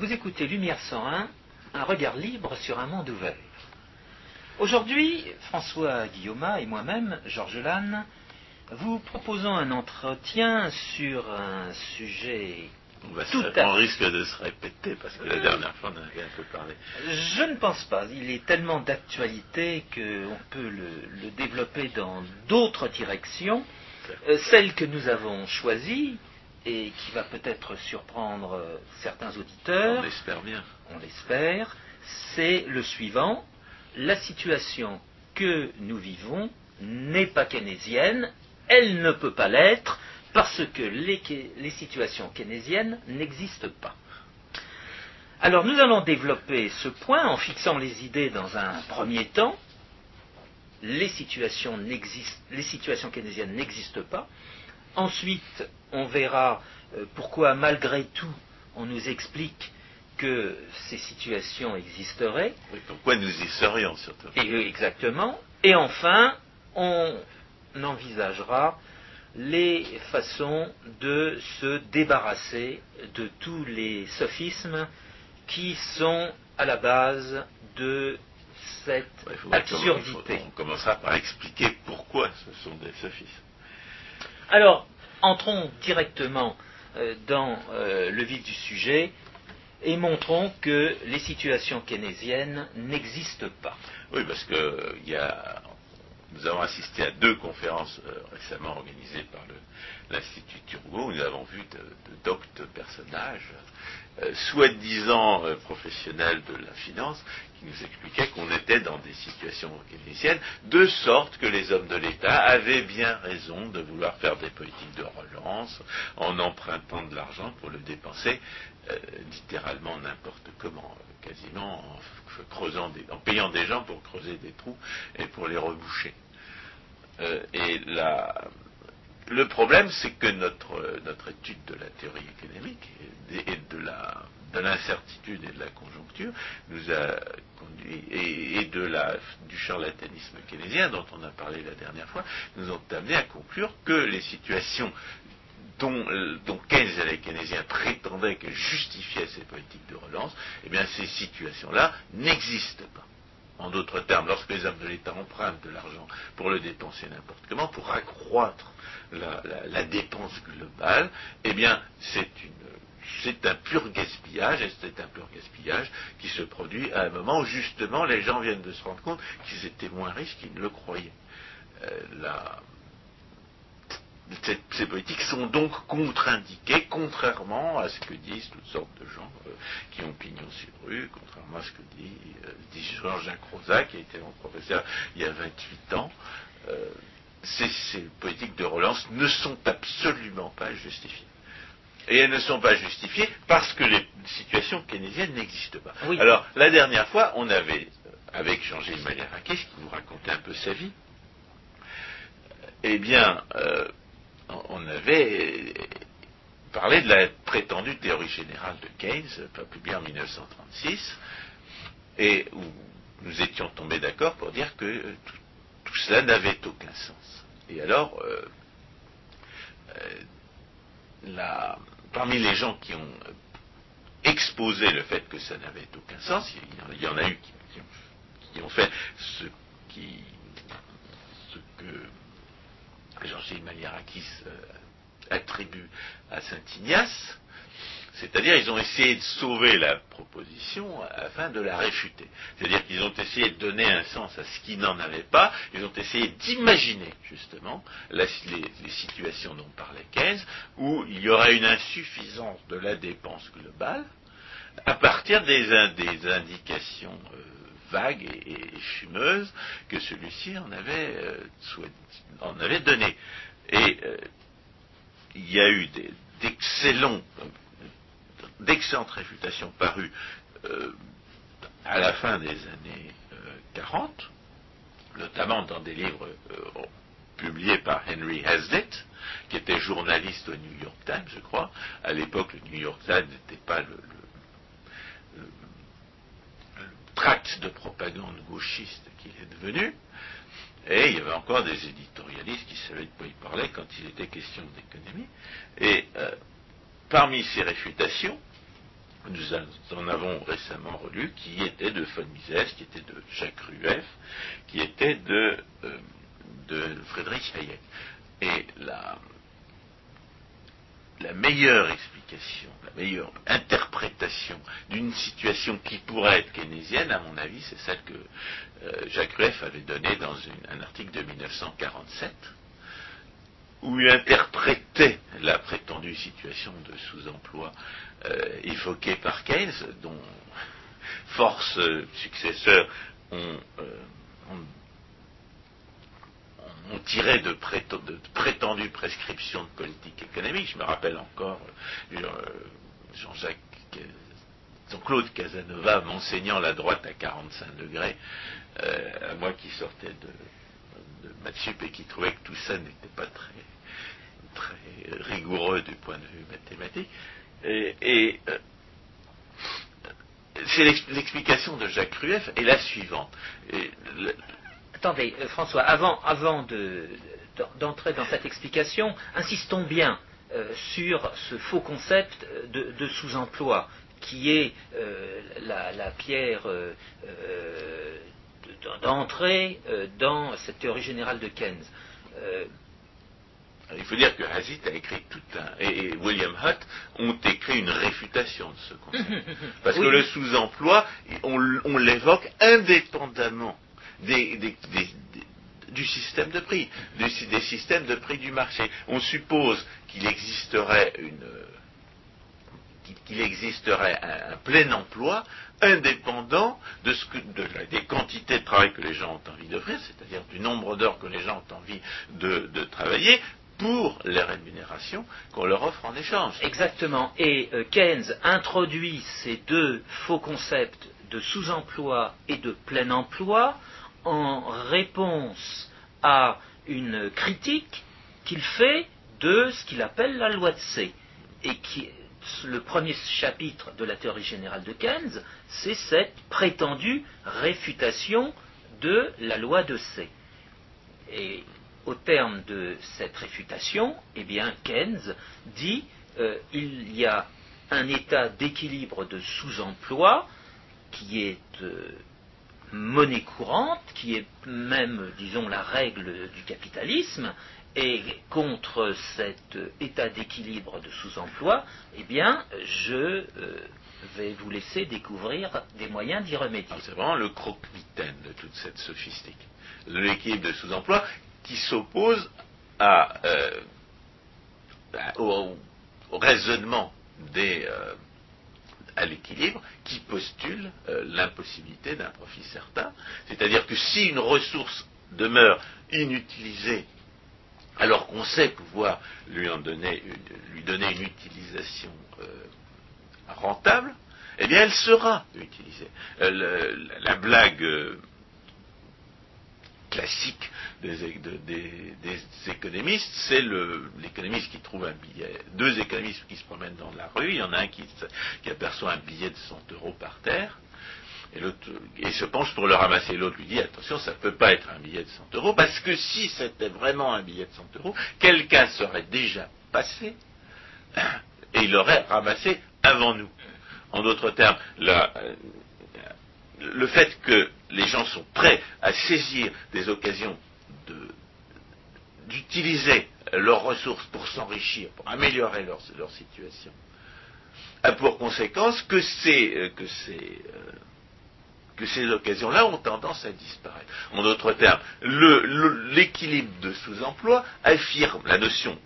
Vous écoutez Lumière 101, un regard libre sur un monde ouvert. Aujourd'hui, François Guillaume et moi-même, Georges Lannes, vous proposons un entretien sur un sujet On, va se- Tout à on risque de se répéter parce que la dernière fois on en avait un peu parlé. Je ne pense pas. Il est tellement d'actualité qu'on peut le, le développer dans d'autres directions. Euh, celle que nous avons choisie, et qui va peut-être surprendre euh, certains auditeurs, On espère bien. on l'espère, c'est le suivant. La situation que nous vivons n'est pas keynésienne, elle ne peut pas l'être, parce que les, situations keynésiennes n'existent pas. Alors nous allons développer ce point en fixant les idées dans un premier temps. Les situations, n'existent- les situations keynésiennes n'existent pas. Ensuite, on verra euh, pourquoi malgré tout on nous explique que ces situations existeraient, Oui, pourquoi nous y serions surtout? Et euh, exactement, et enfin, on envisagera les façons de se débarrasser de tous les sophismes qui sont à la base de cette Ouais, absurdité. On commencera par expliquer pourquoi ce sont des sophismes. Alors, entrons directement euh, dans euh, le vif du sujet et montrons que les situations keynésiennes n'existent pas. Oui, parce que nous avons assisté à deux conférences euh, récemment organisées par le- l'Institut Turgot nous avons vu de, doctes personnages, euh, soi-disant euh, professionnels de la finance, qui nous expliquaient qu'on était dans des situations keynésiennes, de sorte que les hommes de l'État avaient bien raison de vouloir faire des politiques de relance en empruntant de l'argent pour le dépenser euh, littéralement n'importe comment, quasiment en, creusant des- en payant des gens pour creuser des trous et pour les reboucher. Et la- le problème, c'est que notre, étude de la théorie économique et, de l'incertitude et de la conjoncture nous a et, du charlatanisme keynésien dont on a parlé la dernière fois nous ont amené à conclure que les situations dont, Keynes et les keynésiens prétendaient qu'elles justifiaient ces politiques de relance, eh ces situations-là n'existent pas. En d'autres termes, lorsque les hommes de l'État empruntent de l'argent pour le dépenser n'importe comment, pour accroître la, dépense globale, eh bien c'est un pur gaspillage, et c'est un pur gaspillage qui se produit à un moment où justement les gens viennent de se rendre compte qu'ils étaient moins riches qu'ils ne le croyaient. Euh, ces, politiques sont donc contre-indiquées, contrairement à ce que disent toutes sortes de gens euh, qui ont pignon sur rue, contrairement à ce que dit, euh, dit Jean-Jacques Rosa, qui a été mon professeur il y a 28 ans. Euh, ces, ces politiques de relance ne sont absolument pas justifiées. Et elles ne sont pas justifiées parce que les situations keynésiennes n'existent pas. Oui. Alors, la dernière fois, on avait, avec Jean-Gilles Maliarakis, qui nous racontait un peu sa vie, eh bien, euh, on avait parlé de la prétendue théorie générale de Keynes, publiée en 1936, et où nous étions tombés d'accord pour dire que tout, cela n'avait aucun sens. Et alors, euh, euh, la- parmi les gens qui ont exposé le fait que ça n'avait aucun sens, il y en, il y en a eu qui, qui ont, qui ont fait ce qui ce que Jean-Gilles Maliarakis euh, attribue à Saint Ignace, c'est-à-dire ils ont essayé de sauver la proposition afin de la réfuter. C'est-à-dire qu'ils ont essayé de donner un sens à ce qui n'en avait pas, ils ont essayé d'imaginer justement les, situations dont parlait Keynes, où il y aurait une insuffisance de la dépense globale à partir des indications euh, vagues et, et que celui-ci en avait, euh, données. Et euh, il y a eu euh, d'excellentes réfutations parues à la fin des années euh, 40, notamment dans des livres publiés par Henry Hazlitt, qui était journaliste au New York Times, je crois. À l'époque, le New York Times n'était pas le tract de propagande gauchiste qu'il est devenu. Et il y avait encore des éditorialistes qui savaient de quoi ils parlaient quand il était question d'économie. Et euh, parmi ces réfutations, nous en avons récemment relu, qui était de von Mises, qui était de Jacques Rueff, qui était de, euh, de Friedrich Hayek. Et la, la meilleure explication, la meilleure interprétation d'une situation qui pourrait être keynésienne, à mon avis, c'est celle que euh, Jacques Rueff avait donnée dans un article de 1947, où il interprétait la prétendue situation de sous-emploi euh, évoquée par Keynes, dont force successeurs ont, euh, on tirait de, prétendues prescriptions de politique économique. Je me rappelle encore euh, Jean-Jacques, Jean-Claude Casanova m'enseignant la droite à 45 degrés, euh, à moi qui sortais de, de et qui trouvait que tout ça n'était pas très, rigoureux du point de vue mathématique. Et, euh, l'explication de Jacques Rueff est la suivante. Attendez, euh, François, avant, d'entrer dans cette explication, insistons bien euh, sur ce faux concept de, sous-emploi, qui est euh, la, pierre d'entrée dans cette théorie générale de Keynes. Il faut dire que Hazit a écrit tout un. et William Hutt ont écrit une réfutation de ce concept. Parce que le sous-emploi, on l'évoque indépendamment du système de prix, des systèmes de prix du marché. On suppose qu'il existerait une qu'il existerait un, plein emploi indépendant de ce que, des quantités de travail que les gens ont envie d'offrir, c'est-à-dire du nombre d'heures que les gens ont envie de, travailler, pour les rémunérations qu'on leur offre en échange. Exactement. Et euh, Keynes introduit ces deux faux concepts de sous-emploi et de plein emploi en réponse à une critique qu'il fait de ce qu'il appelle la loi de C. Et le premier chapitre de la théorie générale de Keynes, c'est cette prétendue réfutation de la loi de C. Et au terme de cette réfutation, eh bien, Keynes dit euh, il y a un état d'équilibre de sous-emploi qui est euh, monnaie courante, qui est même, disons, la règle du capitalisme, et contre cet état d'équilibre de sous-emploi, eh bien, je euh, vais vous laisser découvrir des moyens d'y remédier. C'est vraiment le croque-mitaine de toute cette sophistique. L'équilibre de sous-emploi qui s'oppose euh, au, raisonnement des, euh, à l'équilibre qui postule euh, l'impossibilité d'un profit certain. C'est-à-dire que si une ressource demeure inutilisée, alors qu'on sait pouvoir lui, en donner, une, lui donner une utilisation euh, rentable, eh bien elle sera utilisée. Euh, la blague classique des, économistes, c'est l'économiste qui trouve un billet, deux économistes qui se promènent dans la rue, il y en a un qui, aperçoit un billet de 100 euros par terre, et et se penche pour le ramasser. L'autre lui dit attention, ça ne peut pas être un billet de 100 euros, parce que si c'était vraiment un billet de 100 euros, quelqu'un serait déjà passé et il l'aurait ramassé avant nous. En d'autres termes, la, le fait que les gens sont prêts à saisir des occasions d'utiliser leurs ressources pour s'enrichir, pour améliorer leur, situation, a pour conséquence que ces, euh, euh, que ces occasions-là ont tendance à disparaître. En d'autres termes, l'équilibre de sous-emploi affirme la notion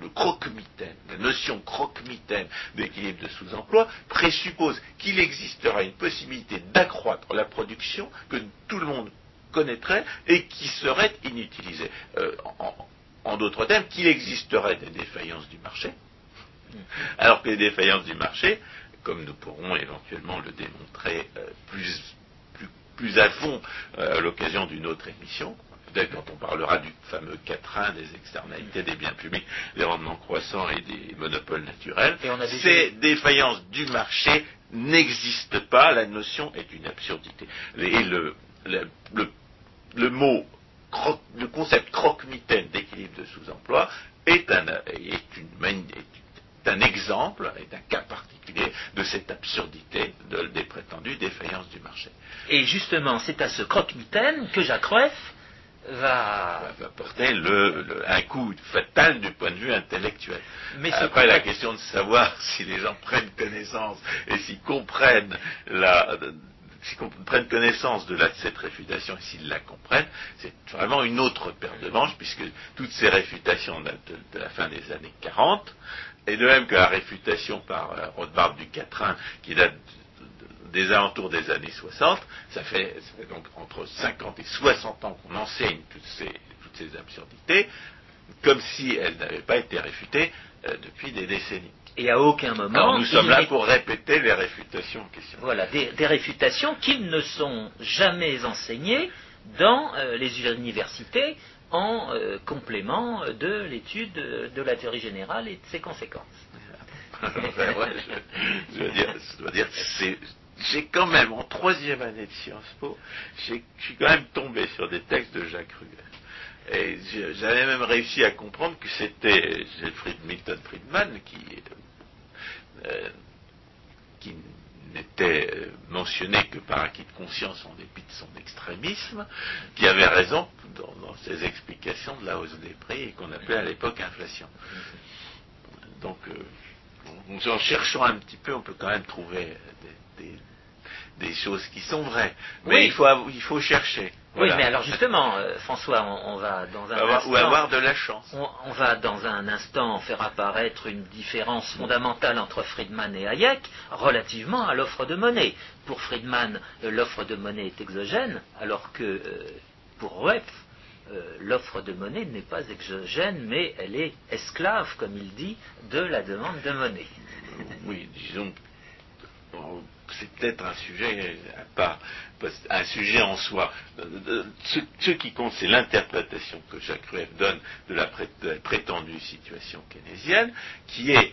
le croque-mitaine, la notion croque-mitaine d'équilibre de sous-emploi présuppose qu'il existera une possibilité d'accroître la production que tout le monde connaîtrait et qui serait inutilisée. Euh, en, d'autres termes, qu'il existerait des défaillances du marché, alors que les défaillances du marché, comme nous pourrons éventuellement le démontrer euh, plus, à fond euh, à l'occasion d'une autre émission, peut-être quand on parlera du fameux quatrain des externalités des biens publics, des rendements croissants et des monopoles naturels, ces défaillances du marché n'existent pas, la notion est une absurdité. Et le, le, mot, concept croque-mitaine d'équilibre de sous-emploi est, une, un exemple, est un cas particulier de cette absurdité des prétendues défaillances du marché. Et justement, c'est à ce croque-mitaine que Jacques Rueff va... va porter le, un coup fatal du point de vue intellectuel. Mais Après, la question de savoir si les gens prennent connaissance et s'ils comprennent la, s'ils prennent connaissance de, cette réfutation et s'ils la comprennent, c'est vraiment une autre paire de manches, puisque toutes ces réfutations datent de, la fin des années 40, et de même que la réfutation par euh, Rothbard du Quatrain, qui date des alentours des années 60, ça fait, donc entre 50 et 60 ans qu'on enseigne toutes ces, toutes ces absurdités, comme si elles n'avaient pas été réfutées euh, depuis des décennies. Et à aucun moment. nous sommes là pour répéter les réfutations en question. Voilà, des, réfutations qui ne sont jamais enseignées dans euh, les universités en euh, complément de l'étude de la théorie générale et de ses conséquences. je, dois dire, j'ai quand même, en troisième année de Sciences Po, je suis quand même tombé sur des textes de Jacques Ruger. Et j'avais même réussi à comprendre que c'était Milton Friedman qui, euh, qui n'était mentionné que par acquis de conscience en dépit de son extrémisme, qui avait raison dans, ses explications de la hausse des prix et qu'on appelait à l'époque inflation. Donc, euh, en cherchant un petit peu, on peut quand même trouver des choses qui sont vraies. Mais il, faut, il faut chercher. Oui, mais alors justement, euh, François, on, va dans un instant, ou avoir de la chance. On, va dans un instant faire apparaître une différence fondamentale entre Friedman et Hayek relativement à l'offre de monnaie. Pour Friedman, euh, l'offre de monnaie est exogène, alors que euh, pour Rueff, l'offre de monnaie n'est pas exogène, mais elle est esclave, comme il dit, de la demande de monnaie. Oui, disons c'est peut-être un sujet part, un sujet en soi. Ce, qui compte, c'est l'interprétation que Jacques Rueff donne de la, prétendue situation keynésienne, qui est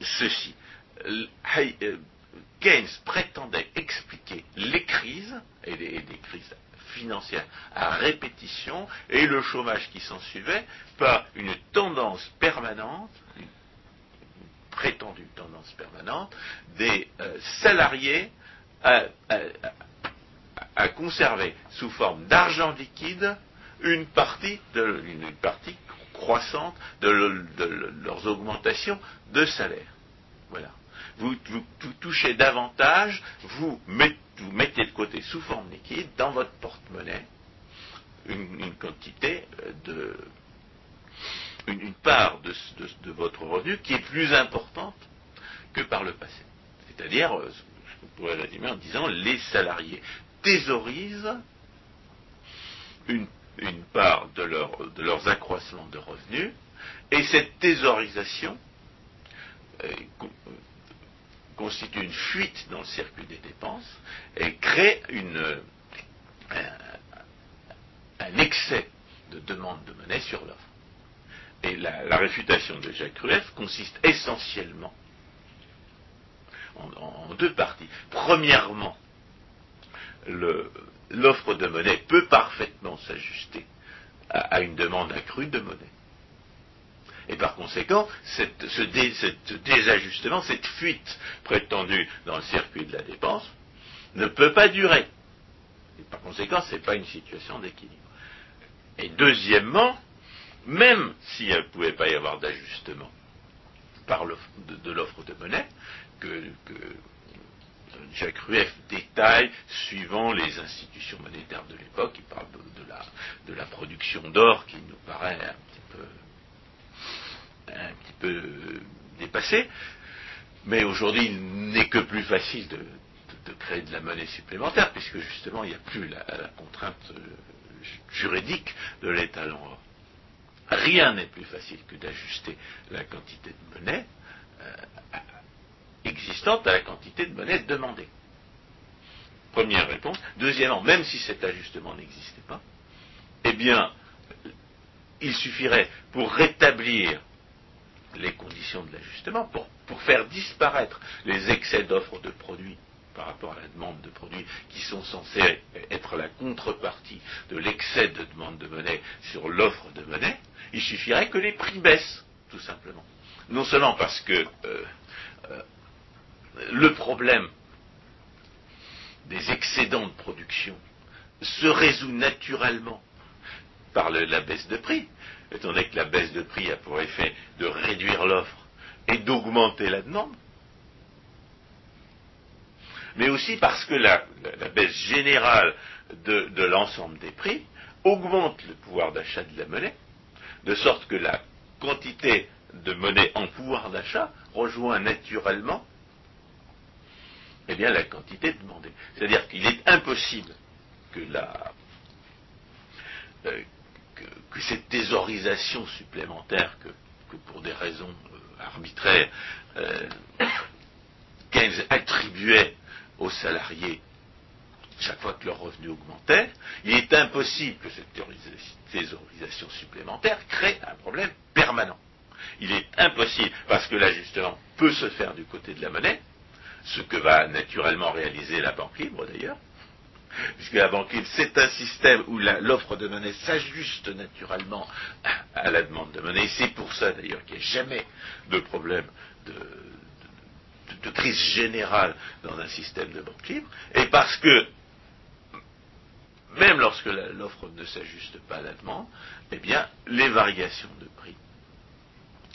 ceci. Euh, Keynes prétendait expliquer les crises, et les, crises financières à répétition, et le chômage qui s'en suivait, par une tendance permanente, prétendue tendance permanente des euh, salariés à, conserver sous forme d'argent liquide une partie, de, une, partie croissante de, leurs augmentations de salaire. Voilà. Vous, touchez davantage, vous, mettez de côté sous forme liquide dans votre porte-monnaie une, quantité euh, de, une, part de, votre revenu qui est plus importante que par le passé. C'est-à-dire, euh, je pourrais résumer en disant, les salariés thésaurisent une, part de, de, leurs accroissements de revenus, et cette thésaurisation euh, constitue une fuite dans le circuit des dépenses et crée une, un excès de demande de monnaie sur l'offre. Et la, réfutation de Jacques Rueff consiste essentiellement en, deux parties. Premièrement, l'offre de monnaie peut parfaitement s'ajuster à, une demande accrue de monnaie. Et par conséquent, ce désajustement, cette fuite prétendue dans le circuit de la dépense, ne peut pas durer. Et par conséquent, ce n'est pas une situation d'équilibre. Et deuxièmement, même s'il ne pouvait pas y avoir d'ajustement de, l'offre de monnaie, que, Jacques Rueff détaille suivant les institutions monétaires de l'époque. Il parle de, la, production d'or qui nous paraît un petit peu, dépassée. Mais aujourd'hui, il n'est que plus facile de, créer de la monnaie supplémentaire, puisque justement, il n'y a plus la, contrainte euh, juridique de l'étalon or. Rien n'est plus facile que d'ajuster la quantité de monnaie euh, existante à la quantité de monnaie demandée. Première réponse. Deuxièmement, même si cet ajustement n'existait pas, eh bien, il suffirait pour rétablir les conditions de l'ajustement, pour, pour, faire disparaître les excès d'offres de produits par rapport à la demande de produits qui sont censés être la contrepartie de l'excès de demande de monnaie sur l'offre de monnaie, il suffirait que les prix baissent, tout simplement. non seulement parce que le problème des excédents de production se résout naturellement par la baisse de prix, étant donné que la baisse de prix a pour effet de réduire l'offre et d'augmenter la demande, mais aussi parce que la, baisse générale de, l'ensemble des prix augmente le pouvoir d'achat de la monnaie, de sorte que la quantité de monnaie en pouvoir d'achat rejoint naturellement eh bien, la quantité demandée. C'est-à-dire qu'il est impossible que, euh, cette thésaurisation supplémentaire que, pour des raisons euh, arbitraires, euh, Keynes attribuait aux salariés chaque fois que leur revenu augmentait, il est impossible que cette thésaurisation supplémentaire crée un problème permanent. Il est impossible, parce que l'ajustement peut se faire du côté de la monnaie, ce que va naturellement réaliser la banque libre d'ailleurs, puisque la banque libre, c'est un système où l'offre de monnaie s'ajuste naturellement à la demande de monnaie. C'est pour ça d'ailleurs qu'il n'y a jamais de problème de, de, crise générale dans un système de banque libre, et parce que même lorsque l'offre ne s'ajuste pas à la demande, eh bien, les variations de prix,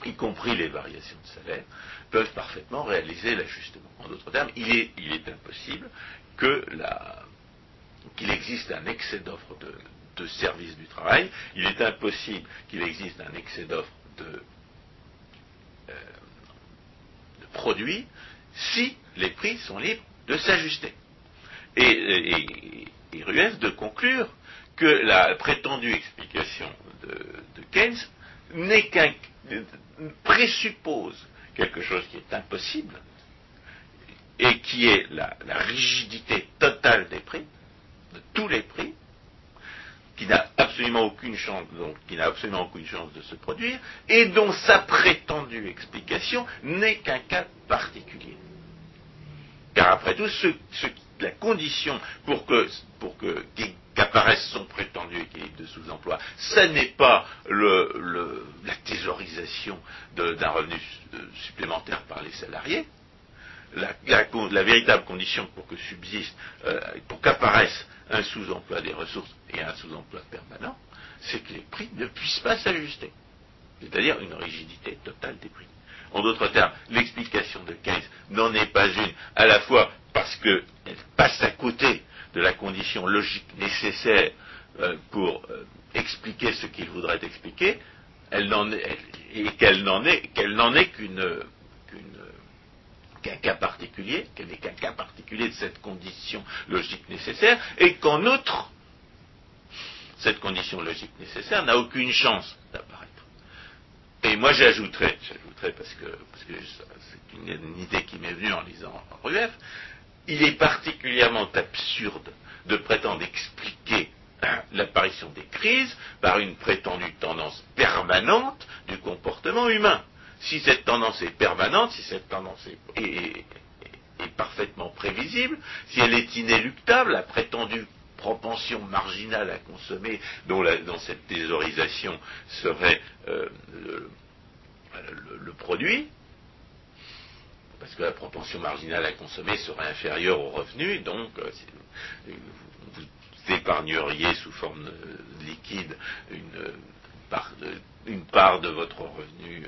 y compris les variations de salaire, peuvent parfaitement réaliser l'ajustement. En d'autres termes, il est, impossible qu'il existe un excès d'offres de, services du travail, il est impossible qu'il existe un excès d'offres de, de, produits si les prix sont libres de s'ajuster. Et, et, Rueff de conclure que la prétendue explication de, de Keynes n'est qu'un présuppose quelque chose qui est impossible et qui est la rigidité totale des prix, de tous les prix, qui n'a absolument aucune chance, de se produire, et dont sa prétendue explication n'est qu'un cas particulier. Car après tout, la condition pour que, qu'apparaisse son prétendu équilibre de sous-emploi, ce n'est pas la thésaurisation d'un revenu supplémentaire par les salariés, la, véritable condition pour que subsiste, euh, pour qu'apparaisse un sous-emploi des ressources et un sous-emploi permanent, c'est que les prix ne puissent pas s'ajuster. C'est-à-dire une rigidité totale des prix. En d'autres termes, l'explication de Keynes n'en est pas une, à la fois parce qu'elle passe à côté de la condition logique nécessaire euh, pour euh, expliquer ce qu'il voudrait expliquer, elle et qu'elle n'en est, qu'elle n'en est qu'une qu'un cas particulier, qu'elle n'est qu'un cas particulier de cette condition logique nécessaire, et qu'en outre, cette condition logique nécessaire n'a aucune chance d'apparaître. Et moi j'ajouterais, j'ajouterais parce que c'est une, idée qui m'est venue en lisant Rueff, il est particulièrement absurde de prétendre expliquer hein, l'apparition des crises par une prétendue tendance permanente du comportement humain si cette tendance est permanente, si cette tendance est, parfaitement prévisible, si elle est inéluctable, la prétendue propension marginale à consommer dont, cette thésaurisation serait euh, le, produit, parce que la propension marginale à consommer serait inférieure au revenu, donc euh, vous épargneriez sous forme euh, liquide une, part, de, votre revenu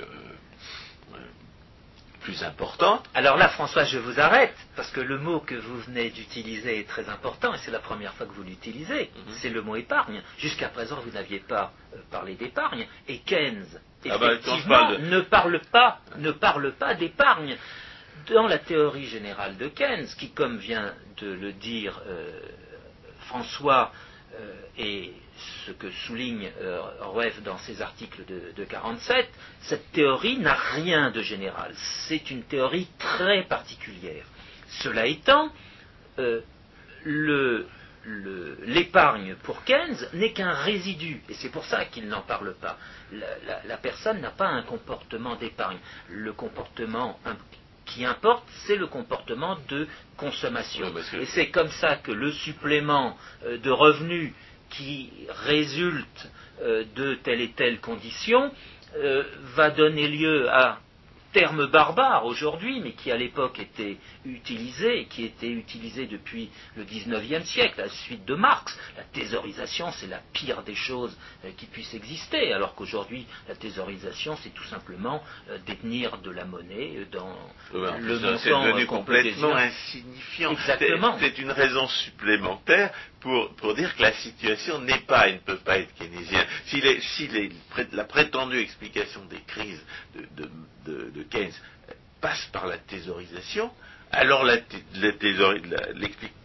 plus importante. Alors là, François, je vous arrête, parce que le mot que vous venez d'utiliser est très important, et c'est la première fois que vous l'utilisez, mhm. c'est le mot épargne. Jusqu'à présent, vous n'aviez pas euh, parlé d'épargne, et Keynes, ah bah, effectivement, ne parle pas, ne parle pas d'épargne. Dans la théorie générale de Keynes, qui, comme vient de le dire euh, François, euh, et ce que souligne euh, dans ses articles de, de 47, cette théorie n'a rien de général. C'est une théorie très particulière. Cela étant, euh, l'épargne pour Keynes n'est qu'un résidu, et c'est pour ça qu'il n'en parle pas. La, personne n'a pas un comportement d'épargne. Le comportement qui importe, c'est le comportement de consommation. Et c'est comme ça que le supplément euh, de revenus qui résulte euh, de telle et telle condition euh, va donner lieu à terme barbare aujourd'hui, mais qui à l'époque était utilisé, qui était utilisé depuis le XIXe siècle, à la suite de Marx. La thésaurisation, c'est la pire des choses euh, qui puissent exister, alors qu'aujourd'hui, la thésaurisation, c'est tout simplement euh, détenir de la monnaie euh, dans le montant C'est devenu complètement insignifiant. Exactement. C'est une raison supplémentaire pour, pour dire que la situation n'est pas et ne peut pas être keynésienne. Si, les- si les- la prétendue explication des crises de, de- de- de Keynes passe par la thésaurisation, alors la, la thésauri- la-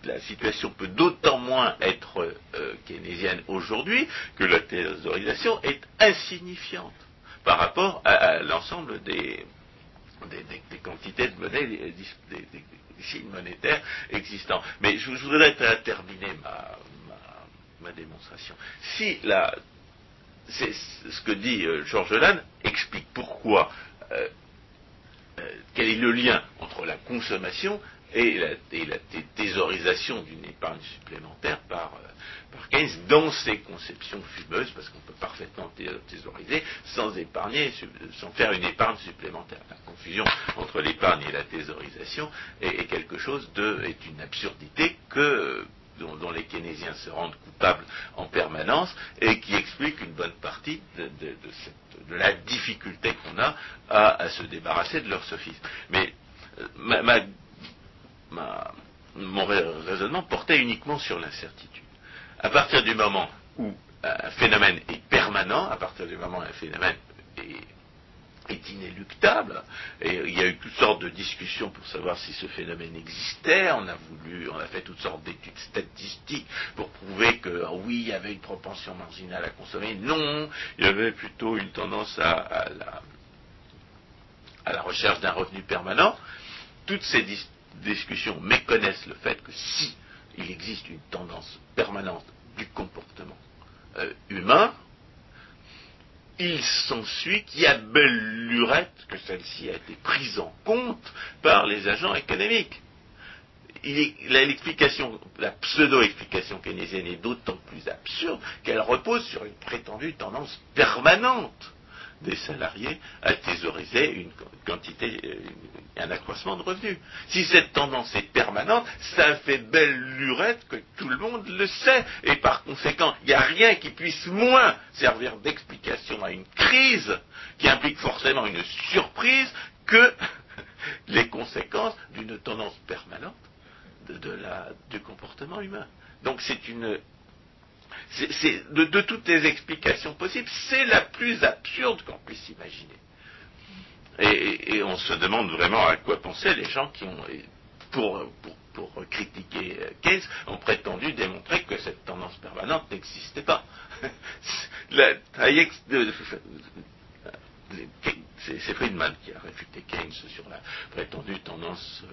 la situation peut d'autant moins être euh, keynésienne aujourd'hui que la thésaurisation est insignifiante par rapport à, l'ensemble des, des, quantités de monnaie, des, signes monétaires existants. Mais je, voudrais ter- terminer ma, ma- démonstration. Si la, c'est ce que dit euh, Georges Lannes explique pourquoi, euh, quel est le lien entre la consommation et la, thésaurisation d'une épargne supplémentaire par, euh, Keynes dans ses conceptions fumeuses, parce qu'on peut parfaitement thé- thésauriser sans épargner, sans faire une épargne supplémentaire. La confusion entre l'épargne et la thésaurisation est, quelque chose de, une absurdité que, euh, dont, les keynésiens se rendent coupables en permanence et qui explique une bonne partie de, la difficulté qu'on a à, se débarrasser de leur sophisme. Mais euh, mon rai- raisonnement portait uniquement sur l'incertitude. À partir du moment où un phénomène est permanent, à partir du moment où un phénomène est, est inéluctable, et il y a eu toutes sortes de discussions pour savoir si ce phénomène existait, on a voulu, on a fait toutes sortes d'études statistiques pour prouver que ah oui, il y avait une propension marginale à consommer, non, il y avait plutôt une tendance à, la, recherche d'un revenu permanent. Toutes ces dis- discussions méconnaissent le fait que si il existe une tendance permanente du comportement euh, humain, il s'ensuit qu'il y a belle lurette que celle-ci a été prise en compte par les agents économiques. La pseudo-explication keynésienne est d'autant plus absurde qu'elle repose sur une prétendue tendance permanente des salariés à thésauriser une quantité, euh, un accroissement de revenus. Si cette tendance est permanente, ça fait belle lurette que tout le monde le sait. Et par conséquent, il n'y a rien qui puisse moins servir d'explication à une crise qui implique forcément une surprise que les conséquences d'une tendance permanente de, la, du comportement humain. Donc c'est une, de, toutes les explications possibles, c'est la plus absurde qu'on puisse imaginer. Et, on se demande vraiment à quoi pensaient les gens qui ont, pour, pour critiquer euh, Keynes, ont prétendu démontrer que cette tendance permanente n'existait pas. C'est Friedman qui a réfuté Keynes sur la prétendue tendance,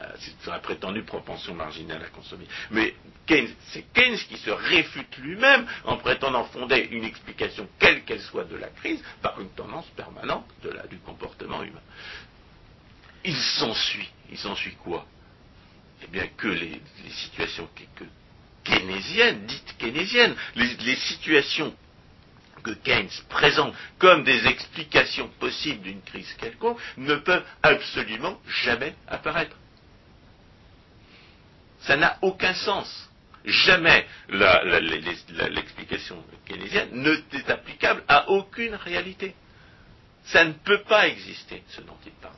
euh, sur la prétendue propension marginale à consommer. Mais Keynes, c'est Keynes qui se réfute lui-même en prétendant fonder une explication, quelle qu'elle soit, de la crise par une tendance permanente de la- du comportement humain. Il s'ensuit, il s'ensuit quoi? Eh bien que les, situations keynésiennes, dites keynésiennes, les, situations que Keynes présente comme des explications possibles d'une crise quelconque ne peuvent absolument jamais apparaître. Ça n'a aucun sens. Jamais l'explication keynésienne ne est applicable à aucune réalité. Ça ne peut pas exister, ce dont il parle.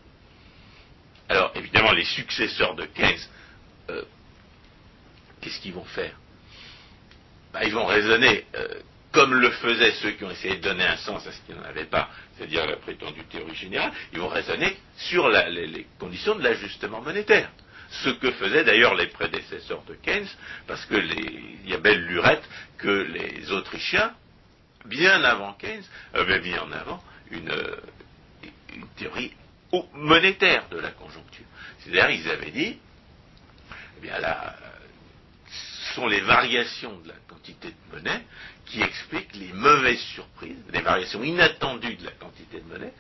Alors, évidemment, les successeurs de Keynes, euh, qu'est-ce qu'ils vont faire? Ben, Ils vont raisonner euh, comme le faisaient ceux qui ont essayé de donner un sens à ce qu'il n'en avait pas, c'est-à-dire la prétendue théorie générale, ils vont raisonner sur les, conditions de l'ajustement monétaire. Ce que faisaient d'ailleurs les prédécesseurs de Keynes, parce que les- il y a belle lurette que les Autrichiens, bien avant Keynes, avaient mis en avant une, une théorie monétaire de la conjoncture. C'est-à-dire, ils avaient dit, eh bien là, ce sont les variations de la quantité de monnaie qui expliquent les mauvaises surprises, les variations inattendues de la quantité de monnaie,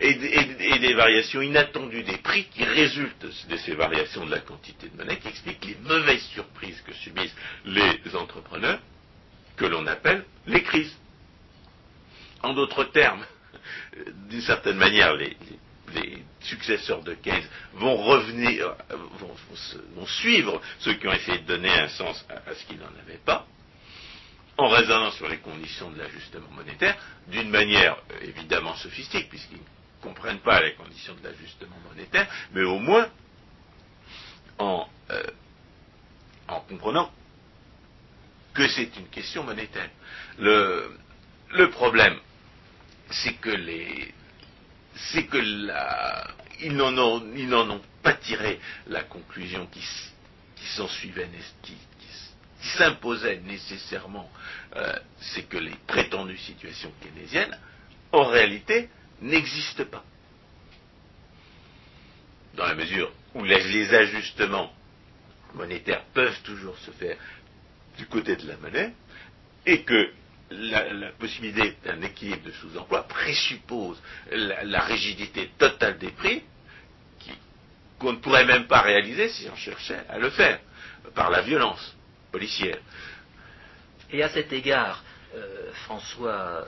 et, et- et des variations inattendues des prix qui résultent de ces variations de la quantité de monnaie, qui expliquent les mauvaises surprises que subissent les entrepreneurs, que l'on appelle les crises. En d'autres termes, d'une certaine manière, les, successeurs de Keynes vont revenir, vont, suivre ceux qui ont essayé de donner un sens à, ce qu'ils n'en avaient pas, en raisonnant sur les conditions de l'ajustement monétaire, d'une manière euh, évidemment sophistique, puisqu'ils ne comprennent pas les conditions de l'ajustement monétaire, mais au moins en, euh, en comprenant que c'est une question monétaire. Le problème, c'est que les, c'est que ils n'en ont, pas tiré la conclusion qui, qui s'en suivait, qui, qui, s'imposait nécessairement, euh, c'est que les prétendues situations keynésiennes, en réalité, n'existent pas. Dans la mesure où les ajustements monétaires peuvent toujours se faire du côté de la monnaie, et que la, possibilité d'un équilibre de sous-emploi présuppose la, rigidité totale des prix qu'on ne pourrait même pas réaliser si on cherchait à le faire par la violence policière. Et à cet égard, euh, François, euh,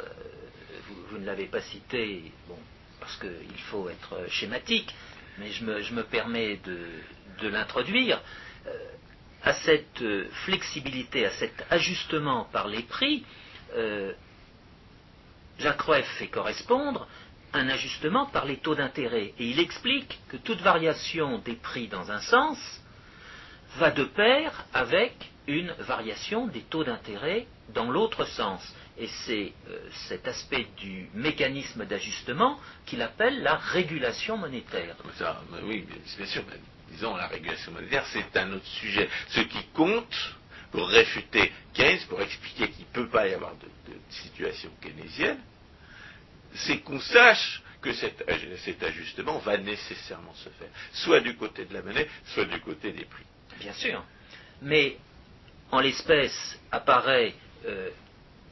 vous, ne l'avez pas cité, bon, parce qu'il faut être schématique, mais je me, permets de, l'introduire. Euh, à cette flexibilité, à cet ajustement par les prix, euh, Jacques Rueff fait correspondre un ajustement par les taux d'intérêt. Et il explique que toute variation des prix dans un sens va de pair avec une variation des taux d'intérêt dans l'autre sens. Et c'est euh, cet aspect du mécanisme d'ajustement qu'il appelle la régulation monétaire. oui, bien sûr, disons la régulation monétaire, c'est un autre sujet. Ce qui compte, pour réfuter Keynes, pour expliquer qu'il ne peut pas y avoir de, situation keynésienne, c'est qu'on sache que cet, ajustement va nécessairement se faire, soit du côté de la monnaie, soit du côté des prix. Bien sûr. Mais en l'espèce apparaît euh,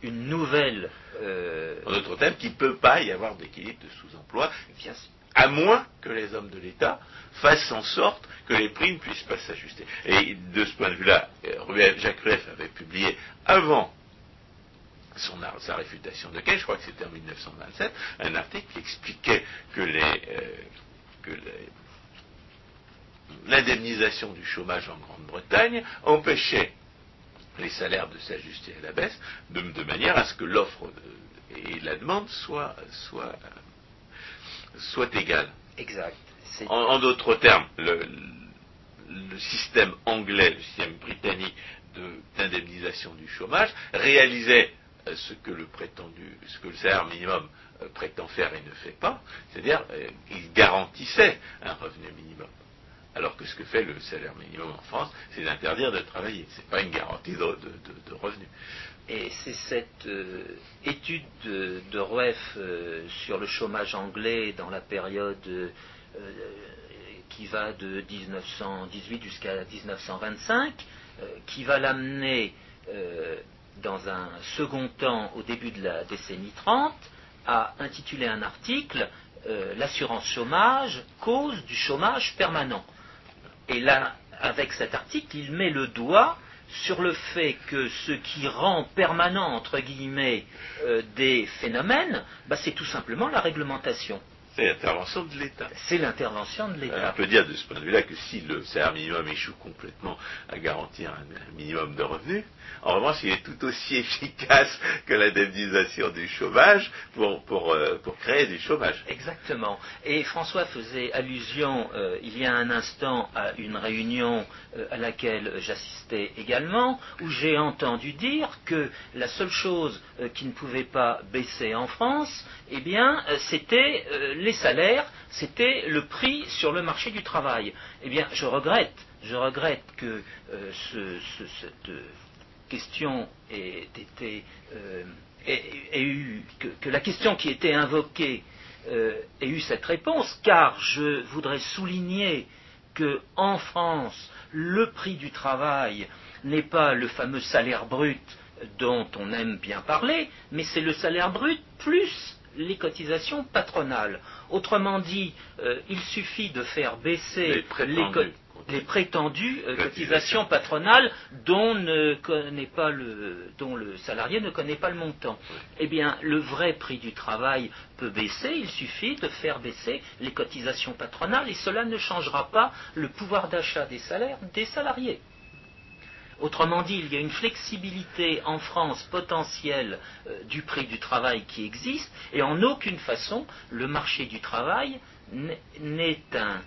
une nouvelle. Euh, en d'autres termes, qu'il ne peut pas y avoir d'équilibre de sous-emploi, à moins que les hommes de l'État fassent en sorte que les prix ne puissent pas s'ajuster. Et de ce point de vue-là, euh, Jacques Rueff avait publié avant sa réfutation de Keynes, je crois que c'était en 1927, un article qui expliquait que euh, l'indemnisation du chômage en Grande-Bretagne empêchait les salaires de s'ajuster à la baisse, de, manière à ce que l'offre et la demande soient, soient égales. Exact. En, d'autres termes, le, système anglais, le système britannique d'indemnisation du chômage réalisait euh, ce que le prétendu, ce que le salaire minimum euh, prétend faire et ne fait pas, c'est-à-dire euh, il garantissait un revenu minimum. Alors que ce que fait le salaire minimum en France, c'est d'interdire de travailler. Ce n'est pas une garantie de, revenu. Et c'est cette étude de, de sur le chômage anglais dans la période euh, qui va de 1918 jusqu'à 1925, euh, qui va l'amener euh, dans un second temps, au début de la décennie 30, à intituler un article L'assurance chômage, cause du chômage permanent. Et là, avec cet article, il met le doigt sur le fait que ce qui rend permanent, entre guillemets, des phénomènes, bah, c'est tout simplement la réglementation. C'est l'intervention de l'État. C'est l'intervention de l'État. On peut dire de ce point de vue-là que si le salaire minimum échoue complètement à garantir un, minimum de revenus, en revanche, il est tout aussi efficace que l'indemnisation du chômage pour, pour, euh, pour, créer du chômage. Exactement. Et François faisait allusion euh, il y a un instant à une réunion euh, à laquelle j'assistais également, où j'ai entendu dire que la seule chose qui ne pouvait pas baisser en France, eh bien, c'était les salaires, c'était le prix sur le marché du travail. Eh bien, je regrette, je regrette que cette question ait été, euh, la question qui était invoquée euh, ait eu cette réponse, car je voudrais souligner que en France, le prix du travail n'est pas le fameux salaire brut dont on aime bien parler, mais c'est le salaire brut plus les cotisations patronales. Autrement dit, euh, il suffit de faire baisser les, les prétendues euh, cotisations patronales dont, ne connaît pas le, dont le salarié ne connaît pas le montant. Eh bien, le vrai prix du travail peut baisser, il suffit de faire baisser les cotisations patronales et cela ne changera pas le pouvoir d'achat des salaires des salariés. Autrement dit, il y a une flexibilité en France potentielle euh, du prix du travail qui existe, et en aucune façon le marché du travail n'est un,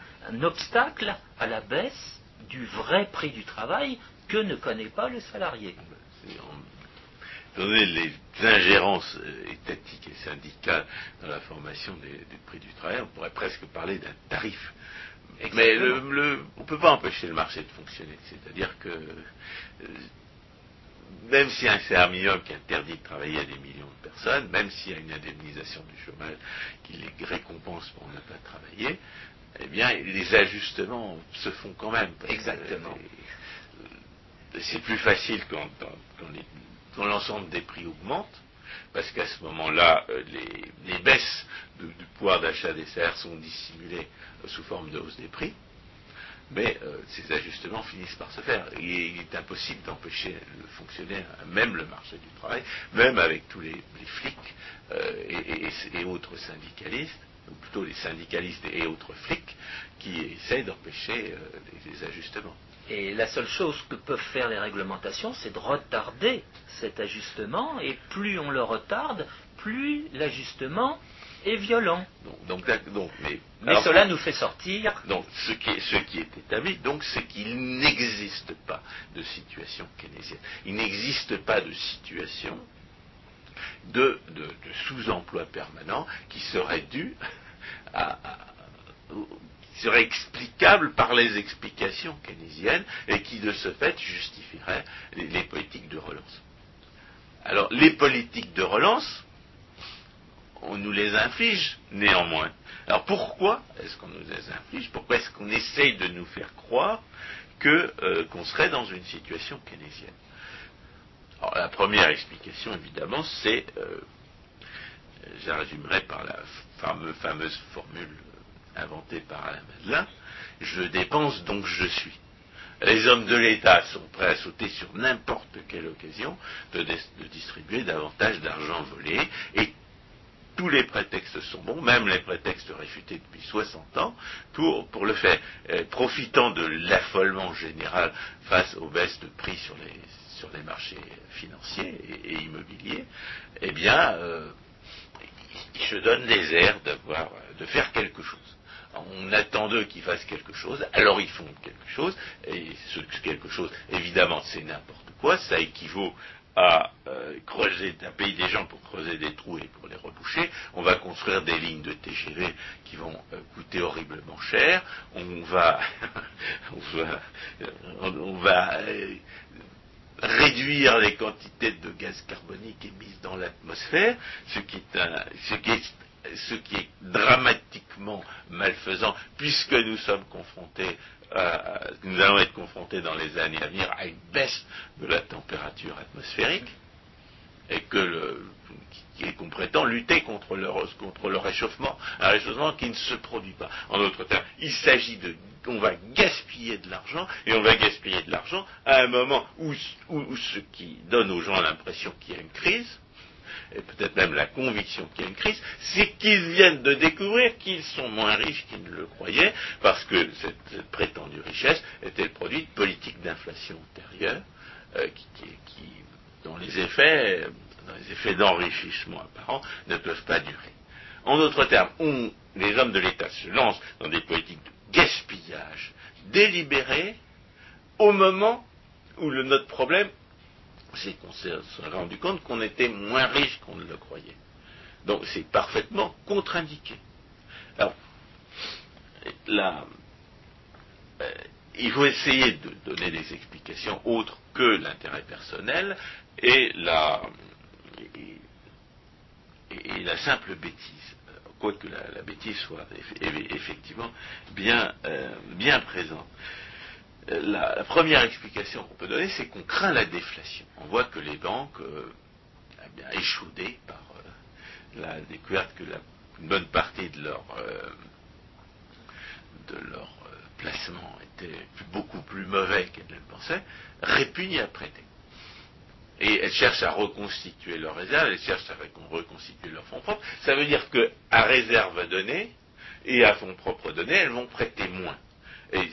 obstacle à la baisse du vrai prix du travail que ne connaît pas le salarié. Donner les ingérences euh, étatiques et syndicales dans la formation des, prix du travail, on pourrait presque parler d'un tarif. Mais on ne peut pas empêcher le marché de fonctionner. C'est-à-dire que euh, même s'il y a un salaire minimum qui interdit de travailler à des millions de personnes, même s'il y a une indemnisation du chômage qui les récompense pour ne pas travailler, eh bien, les ajustements se font quand même. Exactement. Euh, c'est plus facile quand, l'ensemble des prix augmente, parce qu'à ce moment-là, euh, les, baisses du pouvoir d'achat des salaires sont dissimulées sous forme de hausse des prix mais euh, ces ajustements finissent par se faire. Il est impossible d'empêcher le fonctionnaire, même le marché du travail, même avec tous les, flics euh, et, autres syndicalistes, ou plutôt les syndicalistes et autres flics, qui essaient d'empêcher euh, les, ajustements. Et la seule chose que peuvent faire les réglementations, c'est de retarder cet ajustement, et plus on le retarde, plus l'ajustement est violent. Donc, mais, cela nous fait sortir. Donc, ce qui est, ce qui est établi, donc, c'est qu'il n'existe pas de situation keynésienne. Il n'existe pas de situation de, sous-emploi permanent qui serait dû à, serait explicable par les explications keynésiennes et qui, de ce fait, justifierait les politiques de relance. Alors, les politiques de relance, on nous les inflige néanmoins. Alors pourquoi est-ce qu'on nous les inflige? Pourquoi est-ce qu'on essaye de nous faire croire euh, qu'on serait dans une situation keynésienne? Alors la première explication, évidemment, c'est, euh, je résumerai par la fameuse formule inventée par Alain Madelin, je dépense donc je suis. Les hommes de l'État sont prêts à sauter sur n'importe quelle occasion de, distribuer davantage d'argent volé et tous les prétextes sont bons, même les prétextes réfutés depuis 60 ans, pour, le faire. Euh, profitant de l'affolement général face aux baisses de prix sur les, sur les marchés financiers et, immobiliers, eh bien, euh, ils se donnent des airs de faire quelque chose. On attend d'eux qu'ils fassent quelque chose, alors ils font quelque chose, et ce quelque chose, évidemment, c'est n'importe quoi, ça équivaut à euh, creuser, à payer des gens pour creuser des trous et pour les reboucher. On va construire des lignes de TGV qui vont euh, coûter horriblement cher. On va, on va, euh, réduire les quantités de gaz carbonique émises dans l'atmosphère, ce ce qui est ce qui est dramatiquement malfaisant, puisque nous sommes confrontés nous allons être confrontés dans les années à venir à une baisse de la température atmosphérique et que qu'on prétend lutter contre le, contre le réchauffement, un réchauffement qui ne se produit pas. En d'autres termes, il s'agit de, on va gaspiller de l'argent, et on va gaspiller de l'argent à un moment où ce qui donne aux gens l'impression qu'il y a une crise, et peut-être même la conviction qu'il y a une crise, c'est qu'ils viennent de découvrir qu'ils sont moins riches qu'ils ne le croyaient, parce que cette, prétendue richesse était le produit de politiques d'inflation antérieures, euh, qui, dont les effets, les effets d'enrichissement apparent ne peuvent pas durer. En d'autres termes, les hommes de l'État se lancent dans des politiques de gaspillage délibéré au moment où le, notre problème c'est qu'on s'est rendu compte qu'on était moins riche qu'on ne le croyait. Donc c'est parfaitement contre-indiqué. Alors, euh, il faut essayer de donner des explications autres que l'intérêt personnel et la, et, la simple bêtise, quoique la, la bêtise soit effectivement bien, euh, bien présente. Euh, la, première explication qu'on peut donner, c'est qu'on craint la déflation. On voit que les banques, euh, eh échaudées par euh, la découverte que la, une bonne partie de leur, de leur placement était beaucoup plus mauvais qu'elle ne le pensait, répugnent à prêter. Et elles cherchent à reconstituer leurs réserves, elles cherchent à reconstituer leurs fonds propres. Ça veut dire qu'à réserve donnée et à fonds propres donnés, elles vont prêter moins. Et,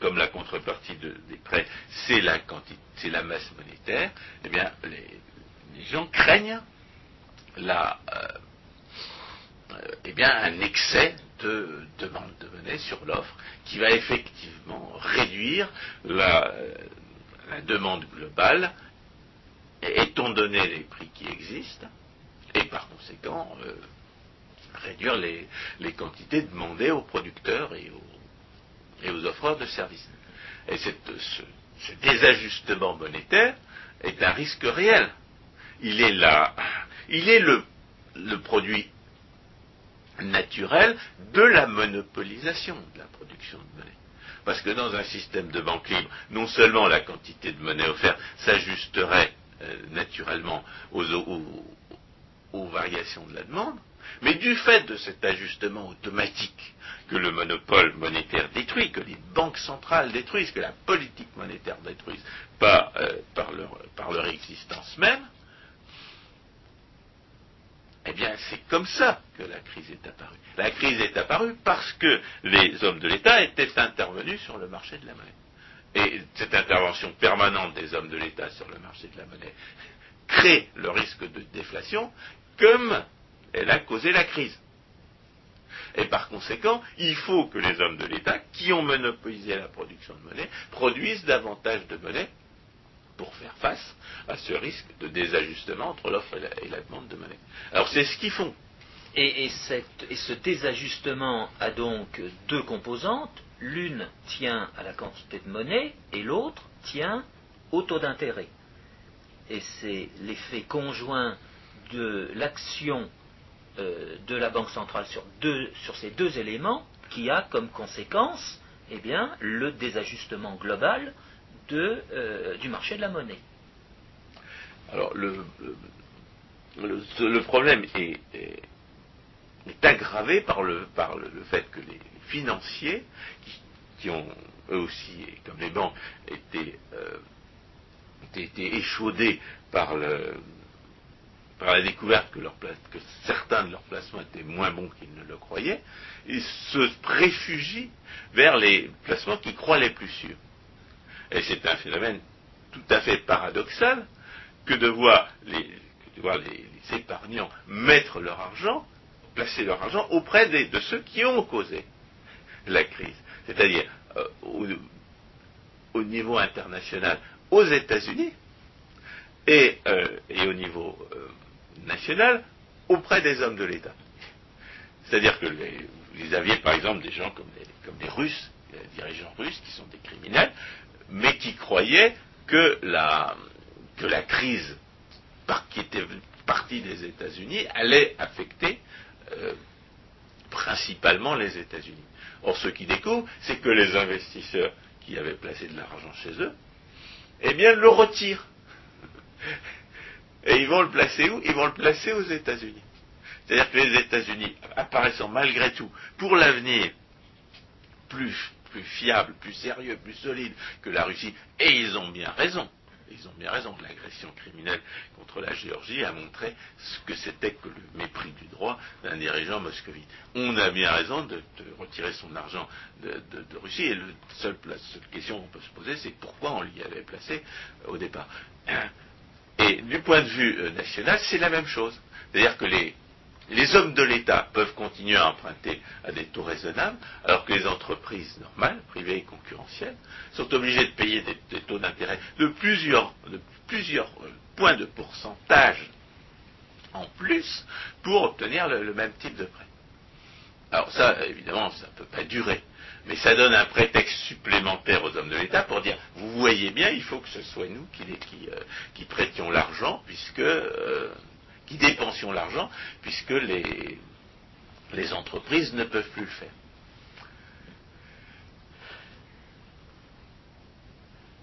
comme la contrepartie des prêts, c'est la quantité, c'est la masse monétaire, eh bien, les, gens craignent la, euh, eh bien, un excès de demande de monnaie sur l'offre qui va effectivement réduire la, demande globale étant donné les prix qui existent et par conséquent euh, réduire les, quantités demandées aux producteurs et aux, et aux offreurs de services. Et ce, désajustement monétaire est un risque réel. Il est il est le, produit naturel de la monopolisation de la production de monnaie. Parce que dans un système de banque libre, non seulement la quantité de monnaie offerte s'ajusterait euh, naturellement aux, variations de la demande, mais du fait de cet ajustement automatique que le monopole monétaire détruit, que les banques centrales détruisent, que la politique monétaire détruise par, euh, par leur existence même, eh bien, c'est comme ça que la crise est apparue. La crise est apparue parce que les hommes de l'État étaient intervenus sur le marché de la monnaie. Et cette intervention permanente des hommes de l'État sur le marché de la monnaie crée le risque de déflation comme elle a causé la crise. Et par conséquent, il faut que les hommes de l'État, qui ont monopolisé la production de monnaie, produisent davantage de monnaie pour faire face à ce risque de désajustement entre l'offre et, la demande de monnaie. Alors c'est ce qu'ils font. Et, ce désajustement a donc deux composantes. L'une tient à la quantité de monnaie et l'autre tient au taux d'intérêt. Et c'est l'effet conjoint de l'action euh, de la Banque centrale sur, sur, ces deux éléments qui a comme conséquence eh bien, le désajustement global euh, du marché de la monnaie. Alors le, problème est, aggravé par, le, par le, fait que les financiers, qui, ont eux aussi, comme les banques, été, euh, été échaudés par, le, par la découverte que, certains de leurs placements étaient moins bons qu'ils ne le croyaient, ils se réfugient vers les placements qui croient les plus sûrs. Et c'est un phénomène tout à fait paradoxal que de voir les, épargnants mettre leur argent, placer leur argent auprès de ceux qui ont causé la crise. C'est-à-dire euh, au, niveau international, aux États-Unis, et, euh, au niveau euh, national, auprès des hommes de l'État. C'est-à-dire que vous aviez par exemple des gens comme les, Russes, les dirigeants russes qui sont des criminels, mais qui croyaient que la, que la crise qui était partie des États-Unis allait affecter euh, principalement les États-Unis. Or, ce qui découvre, c'est que les investisseurs qui avaient placé de l'argent chez eux, eh bien, le retirent. Et ils vont le placer où? Ils vont le placer aux États-Unis. C'est-à-dire que les États-Unis, apparaissant malgré tout, pour l'avenir, plus plus fiable, plus sérieux, plus solide que la Russie, et ils ont bien raison. Ils ont bien raison. L'agression criminelle contre la Géorgie a montré ce que c'était que le mépris du droit d'un dirigeant moscovite. On a bien raison de, retirer son argent de, Russie. Et la seule question qu'on peut se poser, c'est pourquoi on l'y avait placé au départ. Et du point de vue euh, national, c'est la même chose. C'est-à-dire que les, hommes de l'État peuvent continuer à emprunter à des taux raisonnables, alors que les entreprises normales, privées et concurrentielles, sont obligées de payer des, taux d'intérêt de plusieurs, euh, points de pourcentage en plus pour obtenir le, même type de prêt. Alors ça, évidemment, ça ne peut pas durer. Mais ça donne un prétexte supplémentaire aux hommes de l'État pour dire, vous voyez bien, il faut que ce soit nous qui, euh, prêtions l'argent, puisque euh, qui dépensions l'argent, puisque les, les entreprises ne peuvent plus le faire.